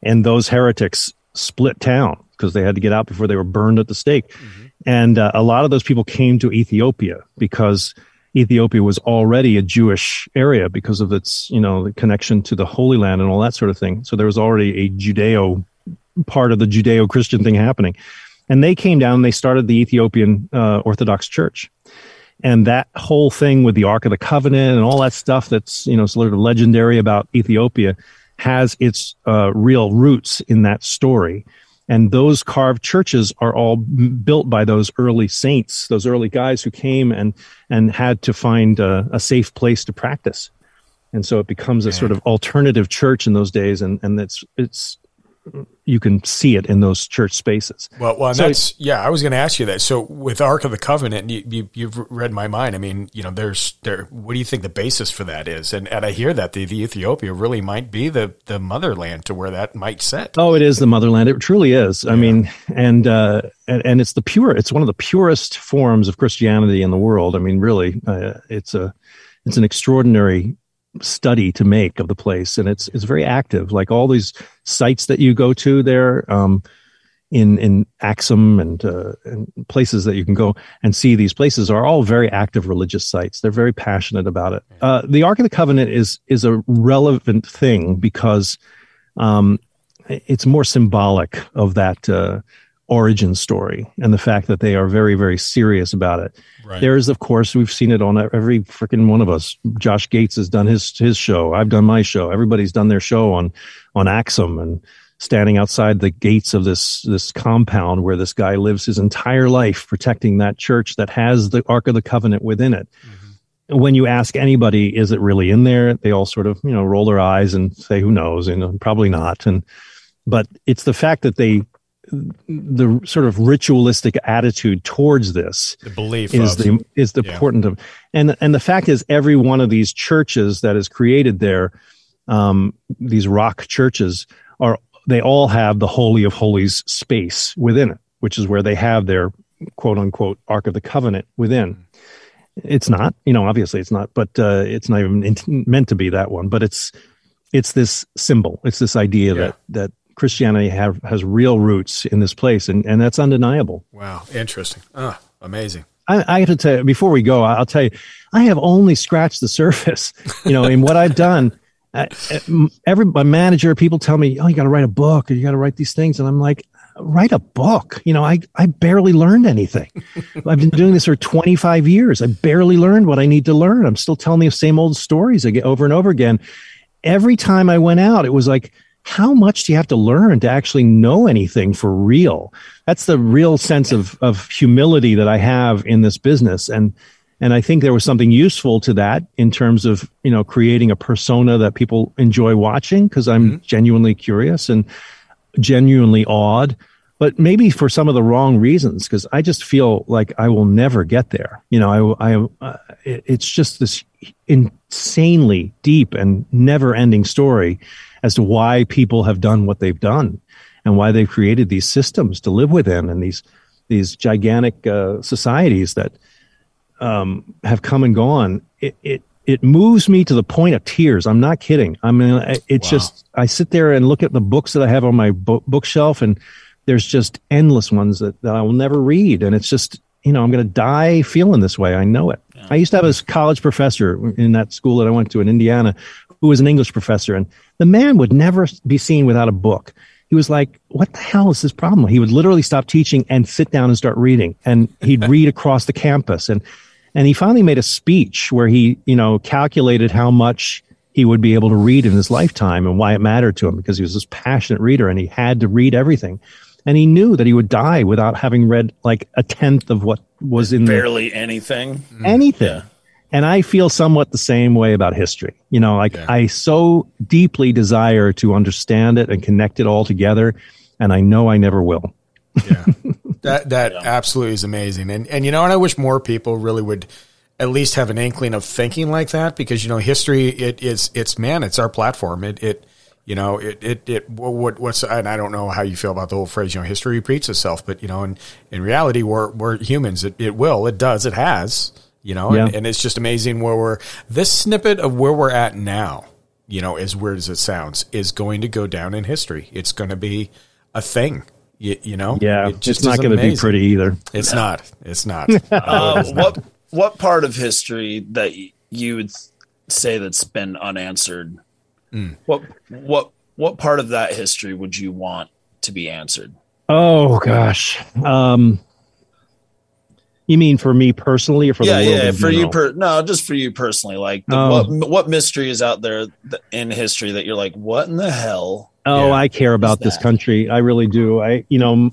and those heretics split town because they had to get out before they were burned at the stake. And uh, a lot of those people came to Ethiopia because Ethiopia was already a Jewish area because of its you know the connection to the Holy Land and all that sort of thing. So there was already a Judeo part of the Judeo Christian thing happening. and they came down they started the Ethiopian uh, Orthodox Church. And that whole thing with the Ark of the Covenant and all that stuff that's you know sort of legendary about Ethiopia has its uh, real roots in that story. And those carved churches are all built by those early saints, those early guys who came and and had to find a, a safe place to practice. And so it becomes a sort of alternative church in those days, and and it's it's you can see it in those church spaces. Well, well, and So- that's yeah. I was going to ask you that. So with Ark of the Covenant, you, you, you've read my mind. I mean, you know, there's there. What do you think the basis for that is? And and I hear that the, the Ethiopia really might be the the motherland to where that might set. Oh, it is the motherland. It truly is. I mean, and, uh, and and it's the pure. It's one of the purest forms of Christianity in the world. I mean, really, uh, it's a it's an extraordinary study to make of the place, and it's it's very active. Like all these sites that you go to there. Um, in in Axum and uh, and places that you can go and see these places are all very active religious sites. They're very passionate about it. Uh, the Ark of the Covenant is is a relevant thing because um, it's more symbolic of that uh, origin story and the fact that they are very very serious about it. Right. There's of course we've seen it on every freaking one of us. Josh Gates has done his his show. I've done my show. Everybody's done their show on on Axum and standing outside the gates of this this compound where this guy lives his entire life protecting that church that has the Ark of the Covenant within it. When you ask anybody, is it really in there? They all sort of you know roll their eyes and say, "Who knows?" and uh, probably not. And but it's the fact that they the sort of ritualistic attitude towards this The belief is of the is the yeah. important of and and the fact is every one of these churches that is created there um these rock churches are they all have the holy of holies space within it which is where they have their quote unquote ark of the covenant within it's not you know obviously it's not but uh it's not even meant to be that one but it's it's this symbol it's this idea Yeah. that that christianity have has real roots in this place and and that's undeniable wow, interesting. Ah, amazing. I, I have to tell you before we go. I'll tell you, I have only scratched the surface. You know, in what I've done. Every my manager, people tell me, "Oh, you got to write a book, or you got to write these things," and I'm like, "Write a book." You know, I I barely learned anything. I've been doing this for 25 years. I barely learned what I need to learn. I'm still telling the same old stories again, over and over again. Every time I went out, it was like, how much do you have to learn to actually know anything for real? That's the real sense of of humility that I have in this business, and and I think there was something useful to that in terms of you know creating a persona that people enjoy watching because I'm genuinely curious and genuinely awed, but maybe for some of the wrong reasons because I just feel like I will never get there. You know, I, I uh, it's just this insanely deep and never-ending story as to why people have done what they've done and why they've created these systems to live within and these these gigantic uh, societies that um, have come and gone. It, it it moves me to the point of tears. I'm not kidding. I mean, I- it's just I sit there and look at the books that I have on my bo- bookshelf, and there's just endless ones that, that I will never read, and it's just you know I'm going to die feeling this way. I know it. I used to have a college professor in that school that I went to in Indiana, who was an English professor, and the man would never be seen without a book. He was like, "What the hell is this problem?" He would literally stop teaching and sit down and start reading, and he'd read across the campus, and and he finally made a speech where he, you know, calculated how much he would be able to read in his lifetime and why it mattered to him because he was this passionate reader and he had to read everything. And he knew that he would die without having read like a tenth of what was in the Barely anything. anything. And I feel somewhat the same way about history. You know, like Yeah. I so deeply desire to understand it and connect it all together. And I know I never will. Yeah. that that absolutely is amazing. And and you know, and I wish more people really would at least have an inkling of thinking like that because you know, history it is it's man, it's our platform. It it you know, it it it what what's and I don't know how you feel about the whole phrase, you know, history repeats itself, but you know, in in reality we're we're humans. It it will, it does, it has, you know, and, Yeah. and it's just amazing where we're this snippet of where we're at now, you know, as weird as it sounds, is going to go down in history. It's going to be a thing. You, you know, Yeah. It just it's not going to be pretty either. It's not. It's not. Uh, what what part of history that you would say that's been unanswered? Hmm. What what what part of that history would you want to be answered? Oh gosh. Um, you mean for me personally, or for yeah, the world yeah, for you. Per- no, just for you personally. Like, the, Oh. what what mystery is out there in history that you're like, what in the hell? Oh, I care about this country. I really do. I, you know,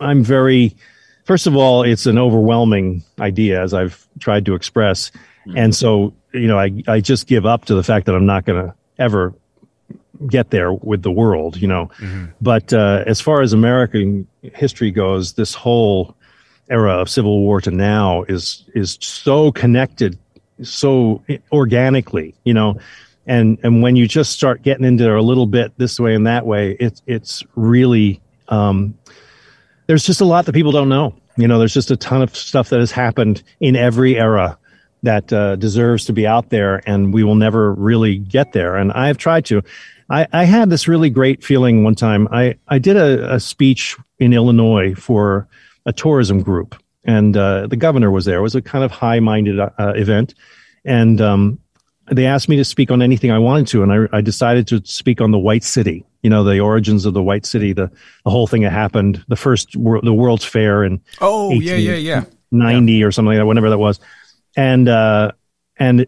I'm very. First of all, it's an overwhelming idea, as I've tried to express, and so you know, I I just give up to the fact that I'm not going to ever get there with the world. You know, but uh, as far as American history goes, this whole era of civil war to now is is so connected so organically you know? And and when you just start getting into it a little bit this way and that way it's it's really um there's just a lot that people don't know. You know there's just a ton of stuff that has happened in every era that uh, deserves to be out there and we will never really get there. And i've tried to. I, I had this really great feeling one time. I, I did a, a speech in Illinois for a tourism group, and uh, the governor was there. It was a kind of high minded uh, event. And um, they asked me to speak on anything I wanted to, and I, I decided to speak on the White City. You know, the origins of the White City, the, the whole thing that happened, the first wor- the World's Fair in Oh, yeah, yeah, yeah. 90 or something like that, whenever that was. And uh, and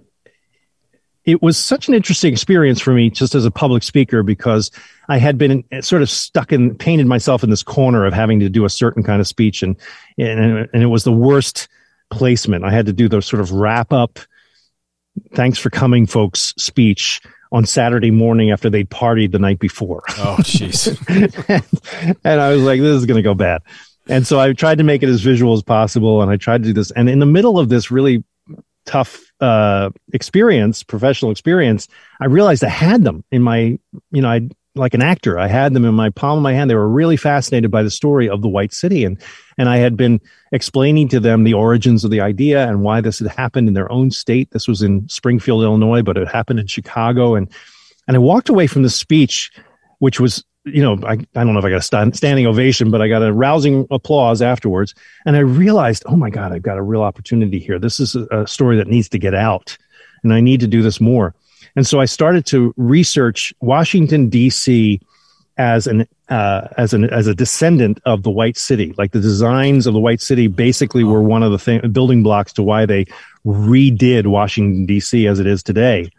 it was such an interesting experience for me just as a public speaker because I had been sort of stuck and painted myself in this corner of having to do a certain kind of speech and and, and it was the worst placement. I had to do the sort of wrap up thanks for coming folks speech on Saturday morning after they'd partied the night before. Oh, jeez. and I was like, this is going to go bad. And so I tried to make it as visual as possible. And I tried to do this. And in the middle of this really tough uh, experience, professional experience, I realized I had them in my, you know, I like an actor, I had them in my palm of my hand. They were really fascinated by the story of the White City, and and I had been explaining to them the origins of the idea and why this had happened in their own state. This was in Springfield, Illinois, but it happened in Chicago, and and I walked away from the speech, which was you know, I, I don't know if I got a stand, standing ovation, but I got a rousing applause afterwards. And I realized, oh my God, I've got a real opportunity here. This is a, a story that needs to get out, and I need to do this more. And so I started to research Washington, D.C. as an uh, as an as a descendant of the White City. Like the designs of the White City basically were one of the thing, building blocks to why they redid Washington D.C. as it is today,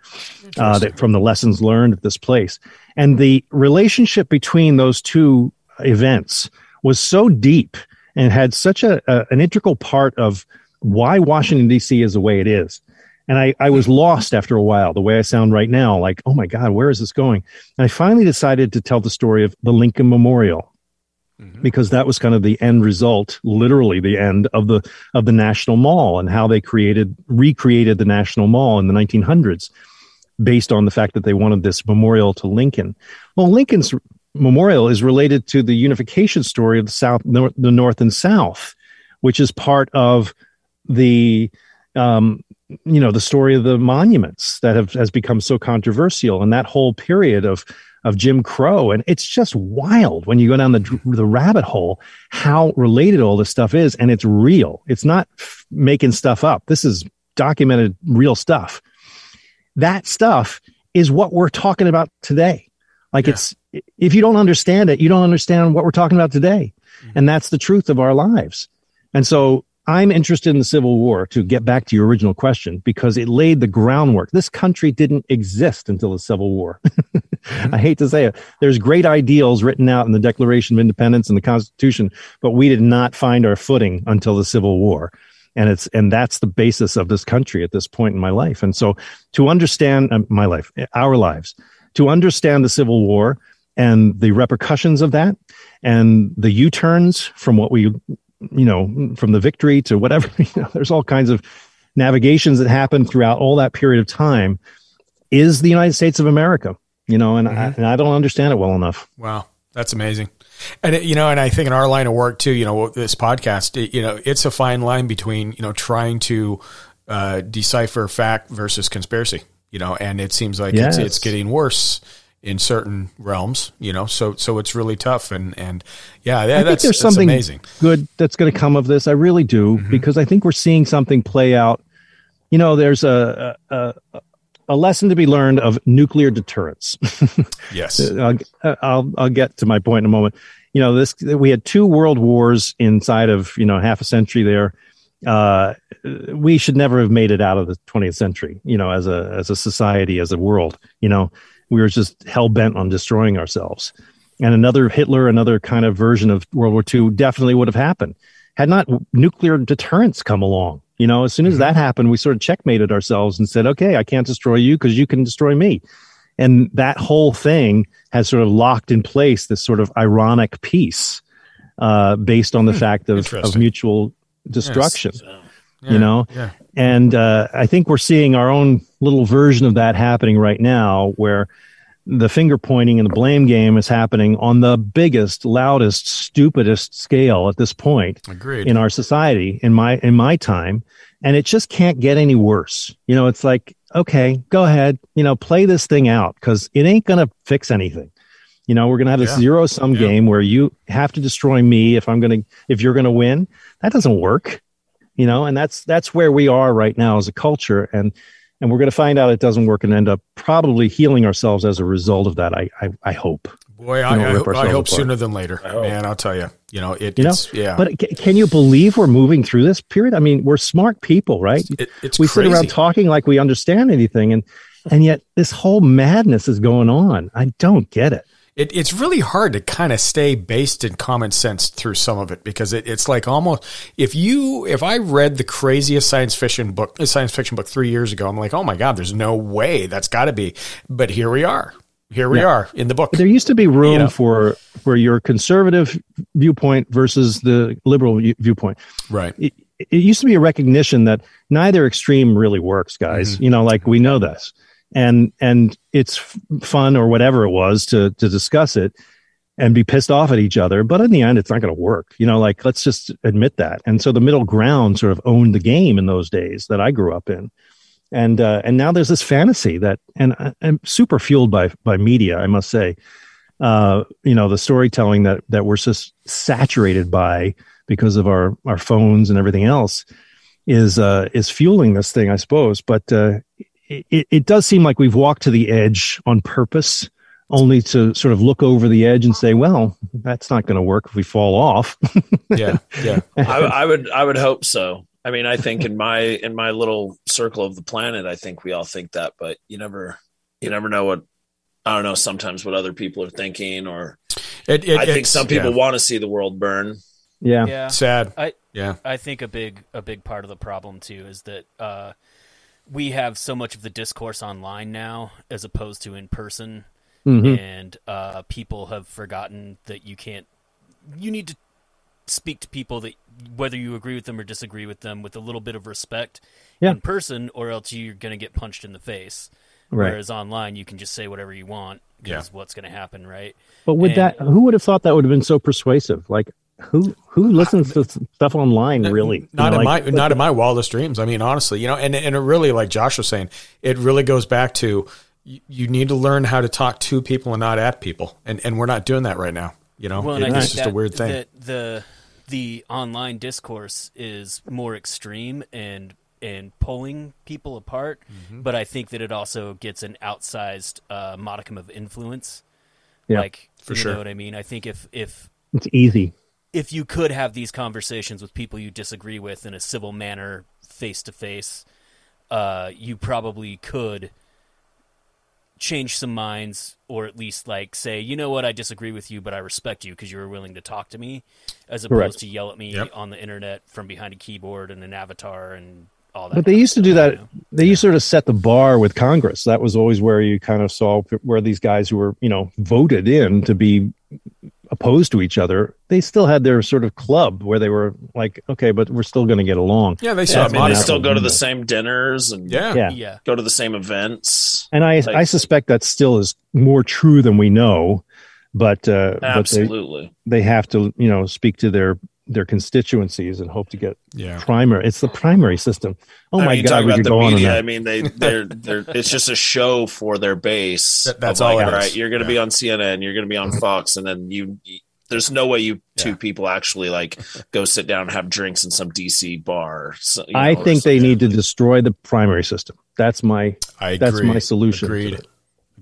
uh, that, from the lessons learned at this place. And the relationship between those two events was so deep and had such a, a an integral part of why Washington D.C. is the way it is. And I, I was lost after a while, the way I sound right now, like, oh my God, where is this going? And I finally decided to tell the story of the Lincoln Memorial because that was kind of the end result, literally the end of the of the National Mall and how they created recreated the National Mall in the 1900s based on the fact that they wanted this memorial to Lincoln. Well, Lincoln's memorial is related to the unification story of the South, nor- the North and South, which is part of the um, you know the story of the monuments that have has become so controversial and that whole period of of Jim Crow. And it's just wild when you go down the the rabbit hole how related all this stuff is. And it's real. It's not f- making stuff up. This is documented real stuff. That stuff is what we're talking about today. Like it's if you don't understand it you don't understand what we're talking about today. Mm-hmm. And that's the truth of our lives. And so I'm interested in the Civil War to get back to your original question because it laid the groundwork. This country didn't exist until the Civil War. I hate to say it. There's great ideals written out in the Declaration of Independence and the Constitution, but we did not find our footing until the Civil War. And it's and that's the basis of this country at this point in my life. And so to understand uh, my life, our lives, to understand the Civil War and the repercussions of that and the U-turns from what we you know, from the victory to whatever, you know, there's all kinds of navigations that happen throughout all that period of time is the United States of America, you know, and, I, and I don't understand it well enough. Wow, that's amazing. And it, you know, and I think in our line of work too, you know, this podcast, it, you know, it's a fine line between you know trying to uh, decipher fact versus conspiracy. You know, and it seems like Yes. it's it's getting worse in certain realms. You know, so so it's really tough. And and yeah, that, I think that's, there's something amazing. good that's going to come of this. I really do because I think we're seeing something play out. You know, there's a a, a, a lesson to be learned of nuclear deterrence. Yes. I'll, I'll I'll get to my point in a moment. you know, this we had two world wars inside of you know half a century there. Uh, we should never have made it out of the 20th century. You know, as a as a society, as a world. You know, we were just hell bent on destroying ourselves. And another Hitler, another kind of version of World War II, definitely would have happened had not nuclear deterrence come along. You know, as soon as that happened, we sort of checkmated ourselves and said, okay, I can't destroy you because you can destroy me. And that whole thing has sort of locked in place this sort of ironic peace uh, based on the fact of, of mutual destruction, Yeah, you know? yeah. And uh, I think we're seeing our own little version of that happening right now where the finger pointing and the blame game is happening on the biggest, loudest, stupidest scale at this point Agreed. in our society in my in my time and it just can't get any worse you know it's like okay go ahead you know play this thing out because it ain't gonna fix anything you know we're gonna have this Yeah. zero sum Yeah. game where you have to destroy me if i'm gonna if you're gonna win that doesn't work you know and that's that's where we are right now as a culture and and we're going to find out it doesn't work and end up probably healing ourselves as a result of that i i, I hope Boy, I, I, hope- I hope apart. sooner than later, man. I'll tell you. You know, it, you know it's yeah. but ca- can you believe we're moving through this period i mean we're smart people right It- it's we sit around talking like we understand anything and and yet this whole madness is going on i don't get it it, it's really hard to kind of stay based in common sense through some of it because it, it's like almost if you if I read the craziest science fiction book science fiction book three years ago, I'm like, oh my god, there's no way that's got to be. But here we are. Here we Yeah. are in the book. there used to be room You know. for for your conservative viewpoint versus the liberal viewpoint Right. it, it used to be a recognition that neither extreme really works guys Mm-hmm. you know like we know this and and it's fun or whatever it was to to discuss it and be pissed off at each other. But in the end it's not going to work you know like let's just admit that. And so the middle ground sort of owned the game in those days that i grew up in. And uh, and now there's this fantasy that and i'm super fueled by by media i must say uh, you know the storytelling that that we're just saturated by because of our our phones and everything else is uh, is fueling this thing, I suppose. But uh, it, it does seem like we've walked to the edge on purpose, only to sort of look over the edge and say, "Well, that's not going to work if we fall off." Yeah. Yeah. I, I would I would hope so. I mean, I think in my in my little circle of the planet, I think we all think that, but you never you never know what I don't know. Sometimes what other people are thinking, or It, it, I think some people yeah. want to see the world burn. yeah. Yeah. sad. I Yeah. I think a big a big part of the problem too is that uh, we have so much of the discourse online now as opposed to in person, Mhm. and uh, people have forgotten that you can't. You need to speak to people that whether you agree with them or disagree with them with a little bit of respect Yeah. in person, or else you're going to get punched in the face. Right. Whereas online, you can just say whatever you want. Yeah. Is what's going to happen, right? But would And- that? Who would have thought that would have been so persuasive? Like who who listens to stuff online? Really? You Not know, in like- my not in my wildest dreams. I mean, honestly, you know, and and it really, like Josh was saying, it really goes back to you, you need to learn how to talk to people and not at people, and and we're not doing that right now. You know, Well, It- it's think just a weird thing. That the the online discourse is more extreme and and pulling people apart, Mm-hmm. but I think that it also gets an outsized uh, modicum of influence. Yeah. like For you sure. know what I mean. I think if if It's easy. If you could have these conversations with people you disagree with in a civil manner, face to face, uh, you probably could change some minds, or at least like say, you know what, I disagree with you, but I respect you because you were willing to talk to me, as opposed Correct. to yell at me Yep. on the internet from behind a keyboard and an avatar and all that. But they used to do that. you know? They used to sort of set the bar with Congress. That was always where you kind of saw where these guys who were, you know, voted in to be opposed to each other. They still had their sort of club where they were like, okay, but we're still going to get along. yeah, they Yeah, I mean, they still go to the same dinners and Yeah, Yeah. Yeah, go to the same events. And I, Like- I suspect that still is more true than we know, but uh, but they, Absolutely. they have to, you know, speak to their their constituencies and hope to get yeah. primary. It's the primary system. Oh I my mean, God, talk we about could the go on and media. I mean, they they're they're it's just a show for their base. That- that's of like, all right. You're going to be on CNN. You're going to be on Fox, and then you. There's no way you two Yeah. people actually like go sit down and have drinks in some DC bar. So, you I know, or think they need to destroy the primary system. That's my I agree. That's my solution to Agreed.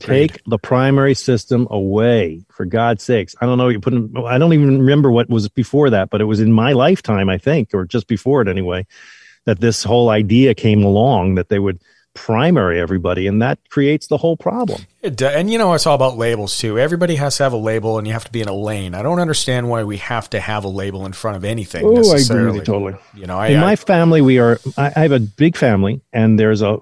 It. Take the primary system away, for God's sakes. I don't know. You put. In, I don't even remember what was before that, but it was in my lifetime, I think, or just before it anyway, that this whole idea came along that they would primary everybody, and that creates the whole problem. It do- and you know, it's all about labels too. Everybody has to have a label, and you have to be in a lane. I don't understand why we have to have a label in front of anything. Oh, I agree with you totally. You know, I, in I- my family, we are. I, I have a big family, and there's a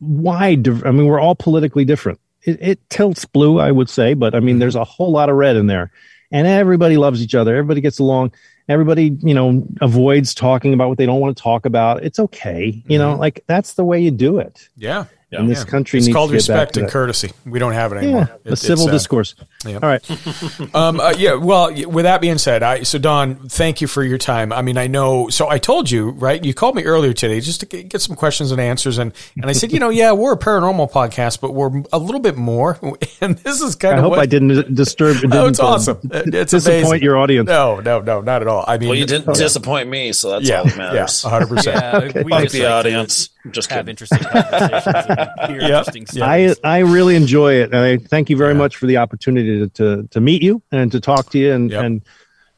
wide. I mean, we're all politically different. It, it tilts blue, I would say, but I Mm-hmm. mean, there's a whole lot of red in there, and everybody loves each other. Everybody gets along. Everybody, you know, avoids talking about what they don't want to talk about. It's okay, you know, like that's the way you do it. yeah. And this country it's needs called to get back respect to and that. courtesy. We don't have it anymore. Yeah, It- the it's civil sad. discourse. Yeah. All right. um, uh, yeah. Well, with that being said, I so Don, thank you for your time. I mean, I know. So I told you, right? You called me earlier today just to get get some questions and answers, and and I said, you know, yeah, we're a paranormal podcast, but we're a little bit more. And this is kind I of I hope what, I didn't disturb. Didn't, Oh, it's uh, awesome. It's disappoint amazing. your audience. No, no, no, not at all. I mean, Well, you didn't disappoint me, so that's Yeah, all that yeah, matters. hundred percent. Yeah, we Fuck just the like audience. Just have kidding. interesting conversations and hear interesting I stories. I really enjoy it, and I thank you very much for the opportunity to, to to meet you and to talk to you and and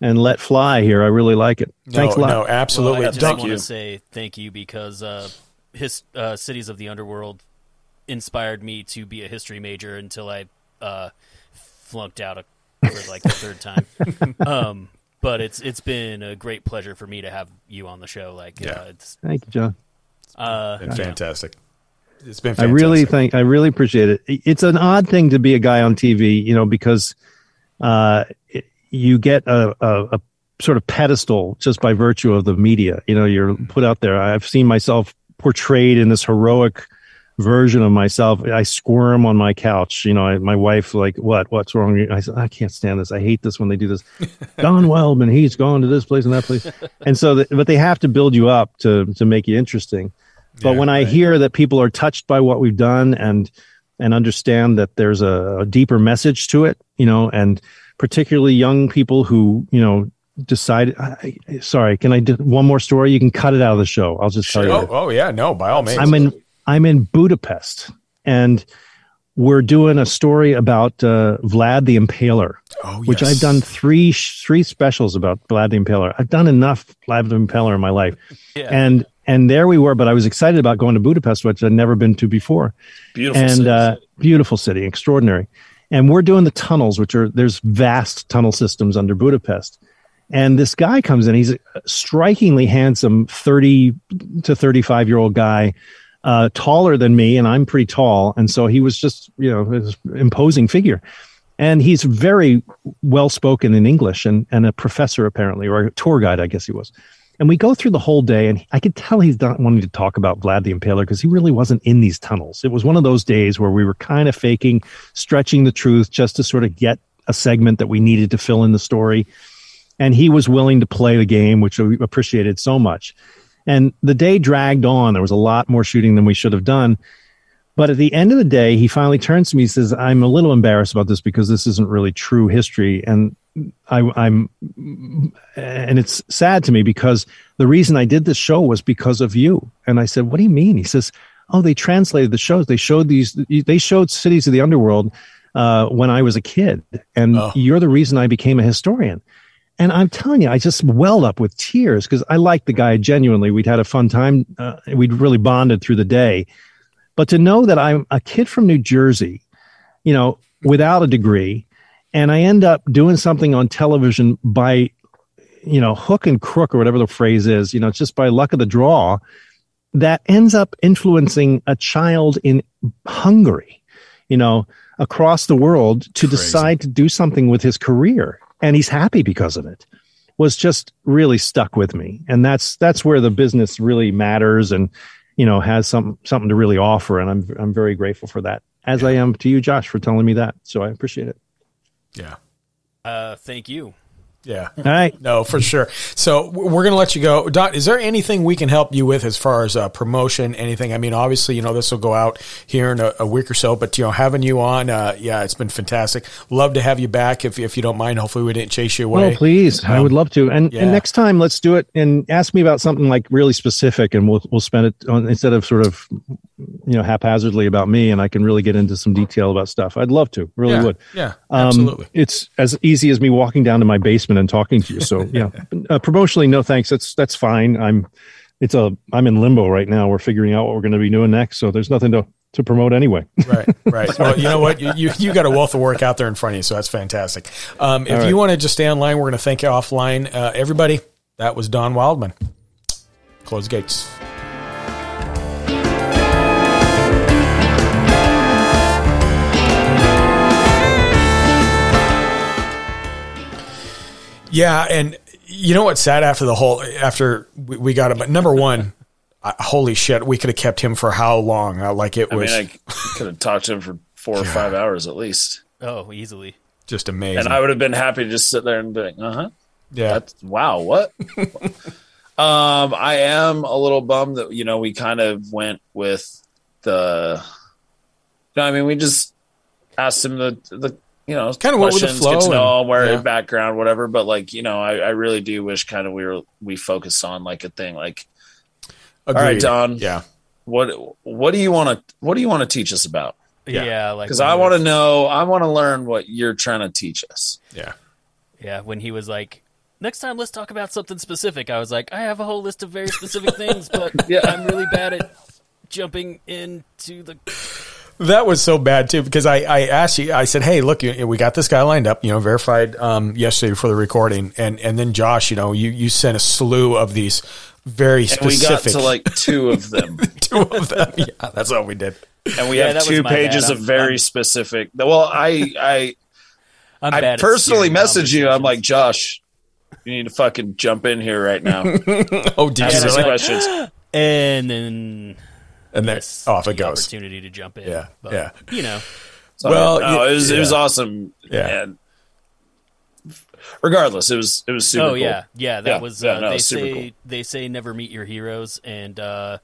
and let fly here. I really like it. Thanks a lot. No, absolutely. Well, I just Don- want to say thank you because uh, his uh, Cities of the Underworld inspired me to be a history major until I uh, flunked out a, for like the third time. um, but it's it's been a great pleasure for me to have you on the show. Like, Yeah. uh, it's Thank you, John. Uh, Been fantastic. It's been I really think I really appreciate it. It's an odd thing to be a guy on TV, you know, because uh, it- you get a, a, a sort of pedestal just by virtue of the media. You know, you're put out there. I've seen myself portrayed in this heroic version of myself. I squirm on my couch. You know, I, my wife like, what? What's wrong? I said, I can't stand this. I hate this when they do this. Don Wildman, he's gone to this place and that place, and so, the, but they have to build you up to to make you interesting. But Yeah, when I hear that people are touched by what we've done and and understand that there's a, a deeper message to it, you know, and particularly young people who, you know, decide. I, sorry, can I do one more story? You can cut it out of the show. I'll just tell you. Oh, oh yeah, no, by all means. I'm in I'm in Budapest, and we're doing a story about uh, Vlad the Impaler, Oh, which. I've done three three specials about Vlad the Impaler. I've done enough Vlad the Impaler in my life, Yeah. and and there we were. But I was excited about going to Budapest, which I'd never been to before Beautiful. and city. uh, beautiful city, extraordinary. And we're doing the tunnels, which are there's vast tunnel systems under Budapest. And this guy comes in. He's a strikingly handsome, thirty to thirty-five year old guy, uh, taller than me, and I'm pretty tall. And so he was just, you know, this imposing figure. And he's very well spoken in English, and and a professor apparently, or a tour guide, I guess he was. And we go through the whole day, and I could tell he's not wanting to talk about Vlad the Impaler because he really wasn't in these tunnels. It was one of those days where we were kind of faking, stretching the truth just to sort of get a segment that we needed to fill in the story. And he was willing to play the game, which we appreciated so much. And the day dragged on. There was a lot more shooting than we should have done. But at the end of the day, he finally turns to me and says, I'm a little embarrassed about this because this isn't really true history. And I, I'm, and it's sad to me because the reason I did this show was because of you. And I said, What do you mean? He says, Oh, they translated the shows. They showed these, they showed Cities of the Underworld uh, when I was a kid. And you're the reason I became a historian. And I'm telling you, I just welled up with tears because I liked the guy genuinely. We'd had a fun time. Uh, we'd really bonded through the day. But to know that I'm a kid from New Jersey, you know, without a degree, and I end up doing something on television by, you know, hook and crook or whatever the phrase is, you know, just by luck of the draw, that ends up influencing a child in Hungary, you know, across the world to decide to do something with his career. And he's happy because of it was just really stuck with me. And that's, that's where the business really matters and, you know, has some, something to really offer. And I'm, I'm very grateful for that as I am to you, Josh, for telling me that. So I appreciate it. Yeah. uh, thank you. Yeah. All right. No, for sure. So we're going to let you go. Don, is there anything we can help you with as far as uh, promotion, anything? I mean, obviously, you know, this will go out here in a, a week or so, but, you know, having you on, uh, yeah, it's been fantastic. Love to have you back if, if you don't mind. Hopefully we didn't chase you away. Oh, please. I Um, would love to. And, yeah. and next time let's do it and ask me about something like really specific and we'll, we'll spend it on instead of sort of you know, haphazardly about me, and I can really get into some detail about stuff. I'd love to, really Yeah, would. yeah, Um, absolutely. It's as easy as me walking down to my basement and talking to you. So yeah, uh, promotionally, no thanks. That's that's fine. I'm it's a I'm in limbo right now. We're figuring out what we're going to be doing next. So there's nothing to to promote anyway. Right, right. Well, you know what? You, you, you got a wealth of work out there in front of you, so that's fantastic. Um, if right. you want to just stay online, we're going to thank you offline. Uh, everybody, that was Don Wildman. Close the gates. Yeah, and you know what's sad after the whole after we, we got him. But number one, uh, holy shit, we could have kept him for how long? Uh, like it I was mean, I could have talked to him for four or five hours at least, Oh, easily. just amazing. and I would have been happy to just sit there and be like, "Uh huh." yeah, That's wow. What? um, I am a little bummed that you know we kind of went with the. No, I mean we just asked him the the you know it's Kinda went with the questions, flow get to know and- where yeah. background, whatever. But like you know, I, I really do wish kind of we were we focused on like a thing like Agreed. right, Don. Yeah, what what do you want to what do you want to teach us about? Yeah. Yeah, like Because I want to know, I want to learn what you're trying to teach us. yeah. Yeah, when he was like, "Next time, let's talk about something specific." I was like, "I have a whole list of very specific things, but Yeah. I'm really bad at jumping into the." That was so bad too because I, I asked you. I said, "Hey, look, you- we got this guy lined up. You know, verified um, yesterday for the recording, and and then Josh, you know, you you sent a slew of these very specific. And we got to like two of them. two of them. Yeah, that's all we did. and we Yeah, have two pages of very I'm- specific. Well, I I I'm I personally steering message you. I'm like. Josh, you need to fucking jump in here right now. Oh, did you us questions. and then And then yes, off it goes. Opportunity to jump in. Yeah, but, yeah. You know, So, Well, no, y- it was it was awesome. Yeah. And regardless, it was it was super. oh cool. yeah, yeah. That Yeah, was. yeah, uh, no, they super say cool. they say never meet your heroes, and uh,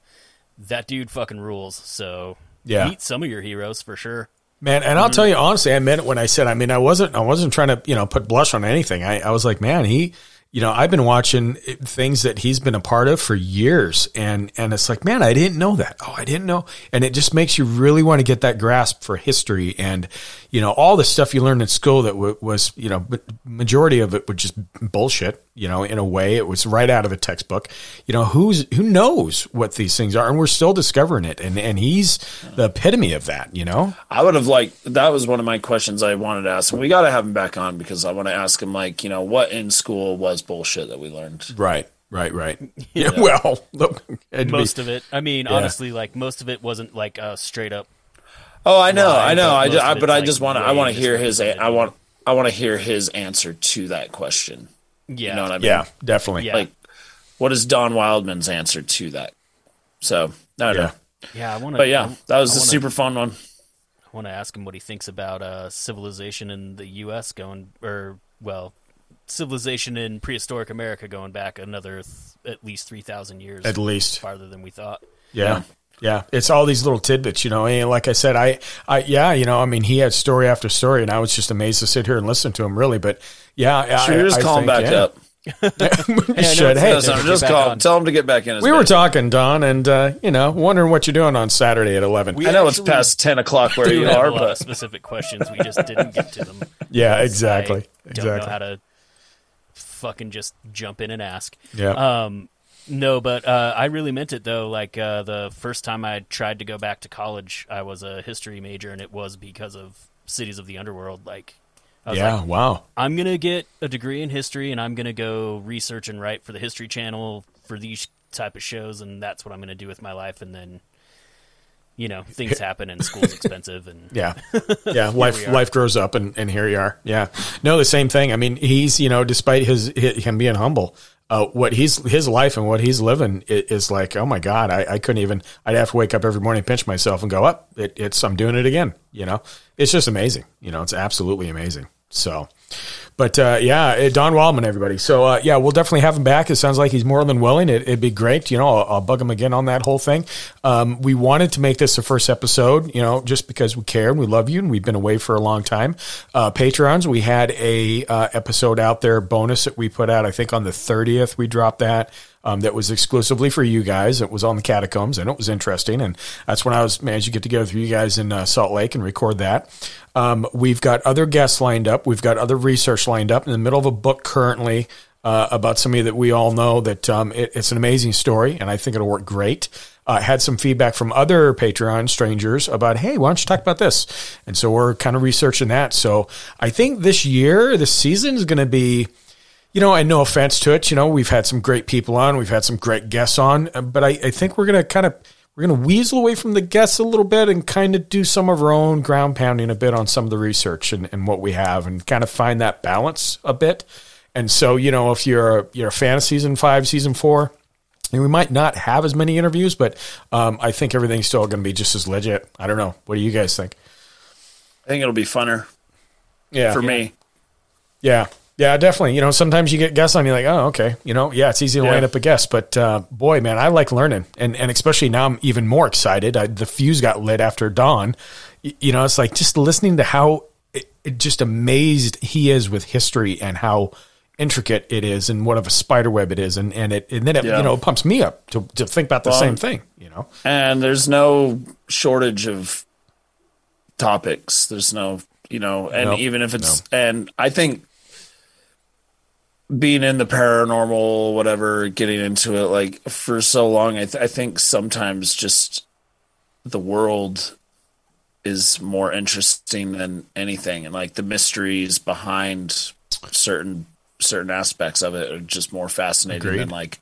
that dude fucking rules. So Yeah. meet some of your heroes for sure. Man, and I'll tell you honestly, I meant it when I said. I mean, I wasn't. I wasn't trying to, you know, put blush on anything. I, I was like, man, he, you know, I've been watching things that he's been a part of for years, and and it's like, man, I didn't know that. Oh, I didn't know, and it just makes you really want to get that grasp for history and, you know, all the stuff you learned in school that w- was, you know, majority of it was just bullshit. You know, in a way, it was right out of a textbook. You know, who's who knows what these things are, and we're still discovering it, and and he's the epitome of that. You know. I would have liked that was one of my questions I wanted to ask. We got to have him back on because I want to ask him like you know what in school was bullshit that we learned. Right, right, right. Yeah. Well, look, it'd be- Most of it. I mean, Yeah. honestly, like most of it wasn't like uh, straight up. Oh, I know, Lie, I know. I, most ju- of I it's, but I just want to. I want to hear his. misrepresented. I want. I want to hear his answer to that question. Yeah, You know what I mean? yeah, definitely. Yeah. Like, what is Don Wildman's answer to that? So I don't Yeah. know. yeah. I want to. But yeah, that was I a wanna- super fun one. I want to ask him what he thinks about uh, civilization in the U.S. going, or well, civilization in prehistoric America going back another th- at least three thousand years, At least. farther than we thought. Yeah. Yeah, it's all these little tidbits, you know. And like I said, I, I, yeah, you know, I mean, he had story after story, and I was just amazed to sit here and listen to him, really. But yeah, Should I, we just I call him back yeah. up? we should. Hey, No, Hey, no, just back call. on. Tell him to get back in. His we were talking, Don, and uh, you know, wondering what you're doing on Saturday at eleven. We I know it's past ten o'clock where you have are, a lot of but specific questions. We just didn't get to them. yeah, exactly, I Don't know exactly. how to fucking just jump in and ask. Yeah, Um, no, but uh, I really meant it though. Like uh, the first time I tried to go back to college, I was a history major, and it was because of Cities of the Underworld. Like, I was yeah. like, wow. I'm gonna get a degree in history, and I'm gonna go research and write for the History Channel for these type of shows, and that's what I'm gonna do with my life. And then, you know, things happen, and school's expensive, and Yeah, yeah. are. life grows up, and, and here you are. Yeah, no, the same thing. I mean, he's you know, despite his, hi- him being humble, uh, what he's his life and what he's living is, is like, oh my god, I, I couldn't even. I'd have to wake up every morning, pinch myself, and go up. it, it's I'm doing it again. You know, it's just amazing. You know, it's absolutely amazing. So, But uh, yeah, uh, Don Wildman, everybody. So uh, yeah, we'll definitely have him back. It sounds like he's more than willing. It, would be great. You know, I'll, I'll, bug him again on that whole thing. Um, we wanted to make this the first episode, you know, just because we care and we love you and we've been away for a long time. Uh, we had a uh, episode out there bonus that we put out. I think on the thirtieth we dropped that um, that was exclusively for you guys. It was on the catacombs, and it was interesting. And that's when I was managed to get together with you guys in uh, Salt Lake and record that. Um, we've got other guests lined up. We've got other research lined up in the middle of a book currently. Uh, about somebody that we all know that um, it, it's an amazing story, and I think it'll work great. Uh, had some feedback from other Patreon strangers about, hey, why don't you talk about this? And so we're kind of researching that. So I think this year, this season is going to be you know, and no offense to it, you know, we've had some great people on, we've had some great guests on, uh, but I, I think we're going to kind of we're going to weasel away from the guests a little bit and kind of do some of our own ground pounding a bit on some of the research and, and what we have and kind of find that balance a bit. And so, you know, if you're a, you're a fan of season five, season four, and we might not have as many interviews, but um, I think everything's still going to be just as legit. I don't know. What do you guys think? I think it'll be funner. Yeah. For me. Yeah. Yeah, definitely. You know, sometimes you get guests on, you're like, oh, okay. You know, yeah, it's easy to yeah. line up a guest, but uh, boy, man, I like learning, and and especially now, I'm even more excited. I, the fuse got lit after Don. You know, it's like just listening to how it, it just amazed he is with history and how intricate it is, and what of a spider web it is, and and it and then it yeah. you know it pumps me up to to think about the well, same thing. You know, and there's no shortage of topics. There's no you know, and nope. even if it's no. and I think being in the paranormal, whatever, getting into it, like for so long, I, th- I think sometimes just the world is more interesting than anything, and like the mysteries behind certain certain aspects of it are just more fascinating Agreed. than like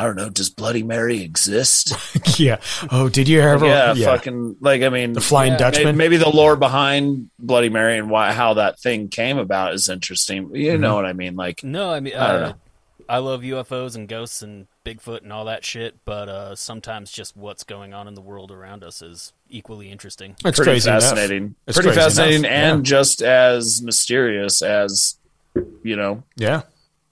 I don't know, does Bloody Mary exist? yeah. Oh, did you ever? Yeah, yeah, fucking like I mean, the Flying yeah, Dutchman. Maybe the lore behind Bloody Mary and why how that thing came about is interesting. You mm-hmm. know what I mean? Like, no, I mean, I don't uh, know. I love UFOs and ghosts and Bigfoot and all that shit, but uh, sometimes just what's going on in the world around us is equally interesting. It's pretty crazy fascinating. It's pretty crazy fascinating enough. and yeah. just as mysterious as you know. Yeah.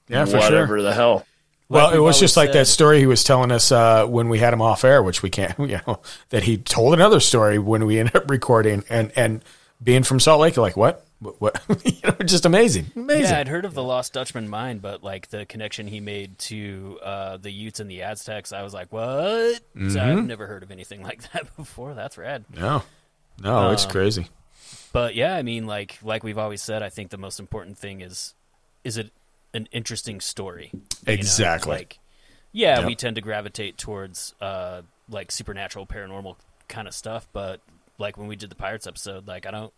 Yeah, for whatever sure. the hell. Well, it was just like that story he was telling us uh, when we had him off air, which we can't, you know, that he told another story when we ended up recording and, and being from Salt Lake, like, what? What? what? you know, just amazing. Amazing. Yeah, I'd heard of the Lost Dutchman mine, but like the connection he made to uh, the Utes and the Aztecs, I was like, what? Mm-hmm. So I've never heard of anything like that before. That's rad. No, no, um, it's crazy. But yeah, I mean, like, like we've always said, I think the most important thing is, is it an interesting story. Exactly. Know? Like, yeah, yep. we tend to gravitate towards uh, like supernatural, paranormal kind of stuff, but like when we did the pirates episode, like I don't.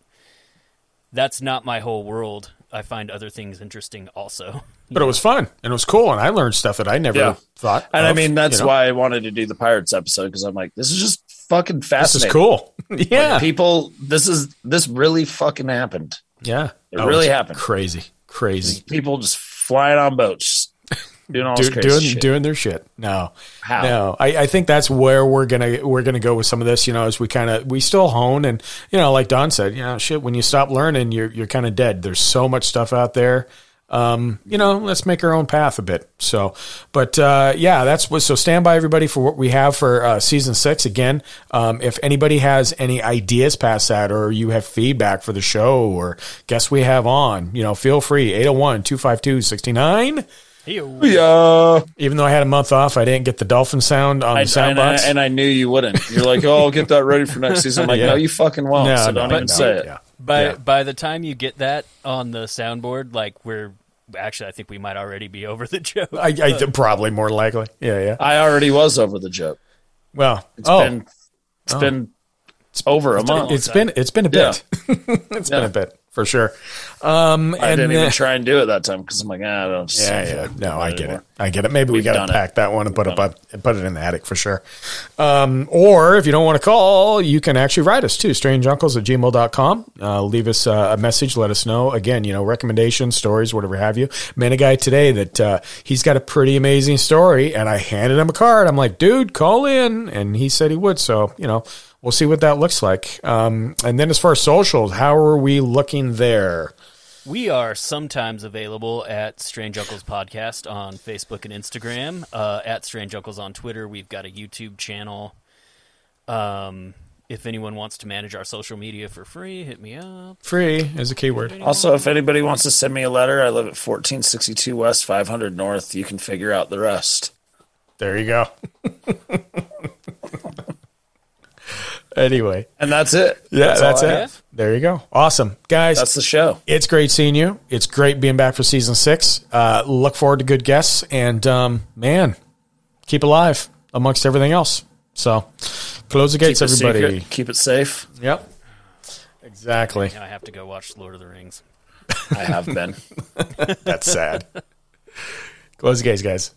That's not my whole world. I find other things interesting also. But know? it was fun and it was cool, and I learned stuff that I never yeah. thought. And of, I mean, that's you know? why I wanted to do the pirates episode because I'm like, this is just fucking fascinating. This is cool. yeah, like people, this is this really fucking happened. Yeah, it oh, really happened. Crazy, crazy. People just flying on boats, doing all Do, doing shit. doing their shit. No, How? no. I, I think that's where we're gonna we're gonna go with some of this. You know, as we kind of we still hone and you know, like Don said, you know, shit. When you stop learning, you're you're kind of dead. There's so much stuff out there. Um, you know, let's make our own path a bit. So, but uh, yeah, that's what. So stand by everybody for what we have for uh, season six. Again, um, if anybody has any ideas past that, or you have feedback for the show, or guests we have on, you know, feel free 801 252 69. Yeah. Even though I had a month off, I didn't get the dolphin sound on I, the sound and box. I, and I knew you wouldn't. You're like, oh, I'll get that ready for next season. I'm like, yeah. no, you fucking won't. No, so no, don't even no, say it. Yeah. By yeah. by the time you get that on the soundboard, like we're actually, I think we might already be over the joke. I, I probably more likely. Yeah, yeah. I already was over the joke. Well, it's oh. been it's oh. been it's over a month. It's been it's been a bit. Yeah. it's yeah. been a bit for sure. Um, I didn't even try and do it that time because I'm like, ah, I don't. Yeah, yeah. No, I get anymore. it. I get it. Maybe We've we got to pack it. that one and put it up, put it in the attic for sure. Um, or if you don't want to call, you can actually write us too. Strangeuncles at gmail.com. Uh, leave us uh, a message. Let us know. Again, you know, recommendations, stories, whatever have you. Met a guy today that uh, he's got a pretty amazing story, and I handed him a card. I'm like, dude, call in, and he said he would. So you know we'll see what that looks like. Um, and then as far as socials, how are we looking there? We are sometimes available at Strange Uncles Podcast on Facebook and Instagram. Uh, at Strange Uncles on Twitter. We've got a YouTube channel. Um, if anyone wants to manage our social media for free, hit me up. Free is a keyword. Also, if anybody wants to send me a letter, I live at 1462 West, 500 North. You can figure out the rest. There you go. anyway, And that's it. yeah, that's, all I it. have. There you go. Awesome, guys. That's the show. it's great seeing you. It's great being back for season six. Uh, look forward to good guests, and um, man, keep alive amongst everything else. So, close the gates, Keep everybody. secret, Keep it safe. Yep, exactly. Now I have to go watch Lord of the Rings. I have been. That's sad. close the gates, guys.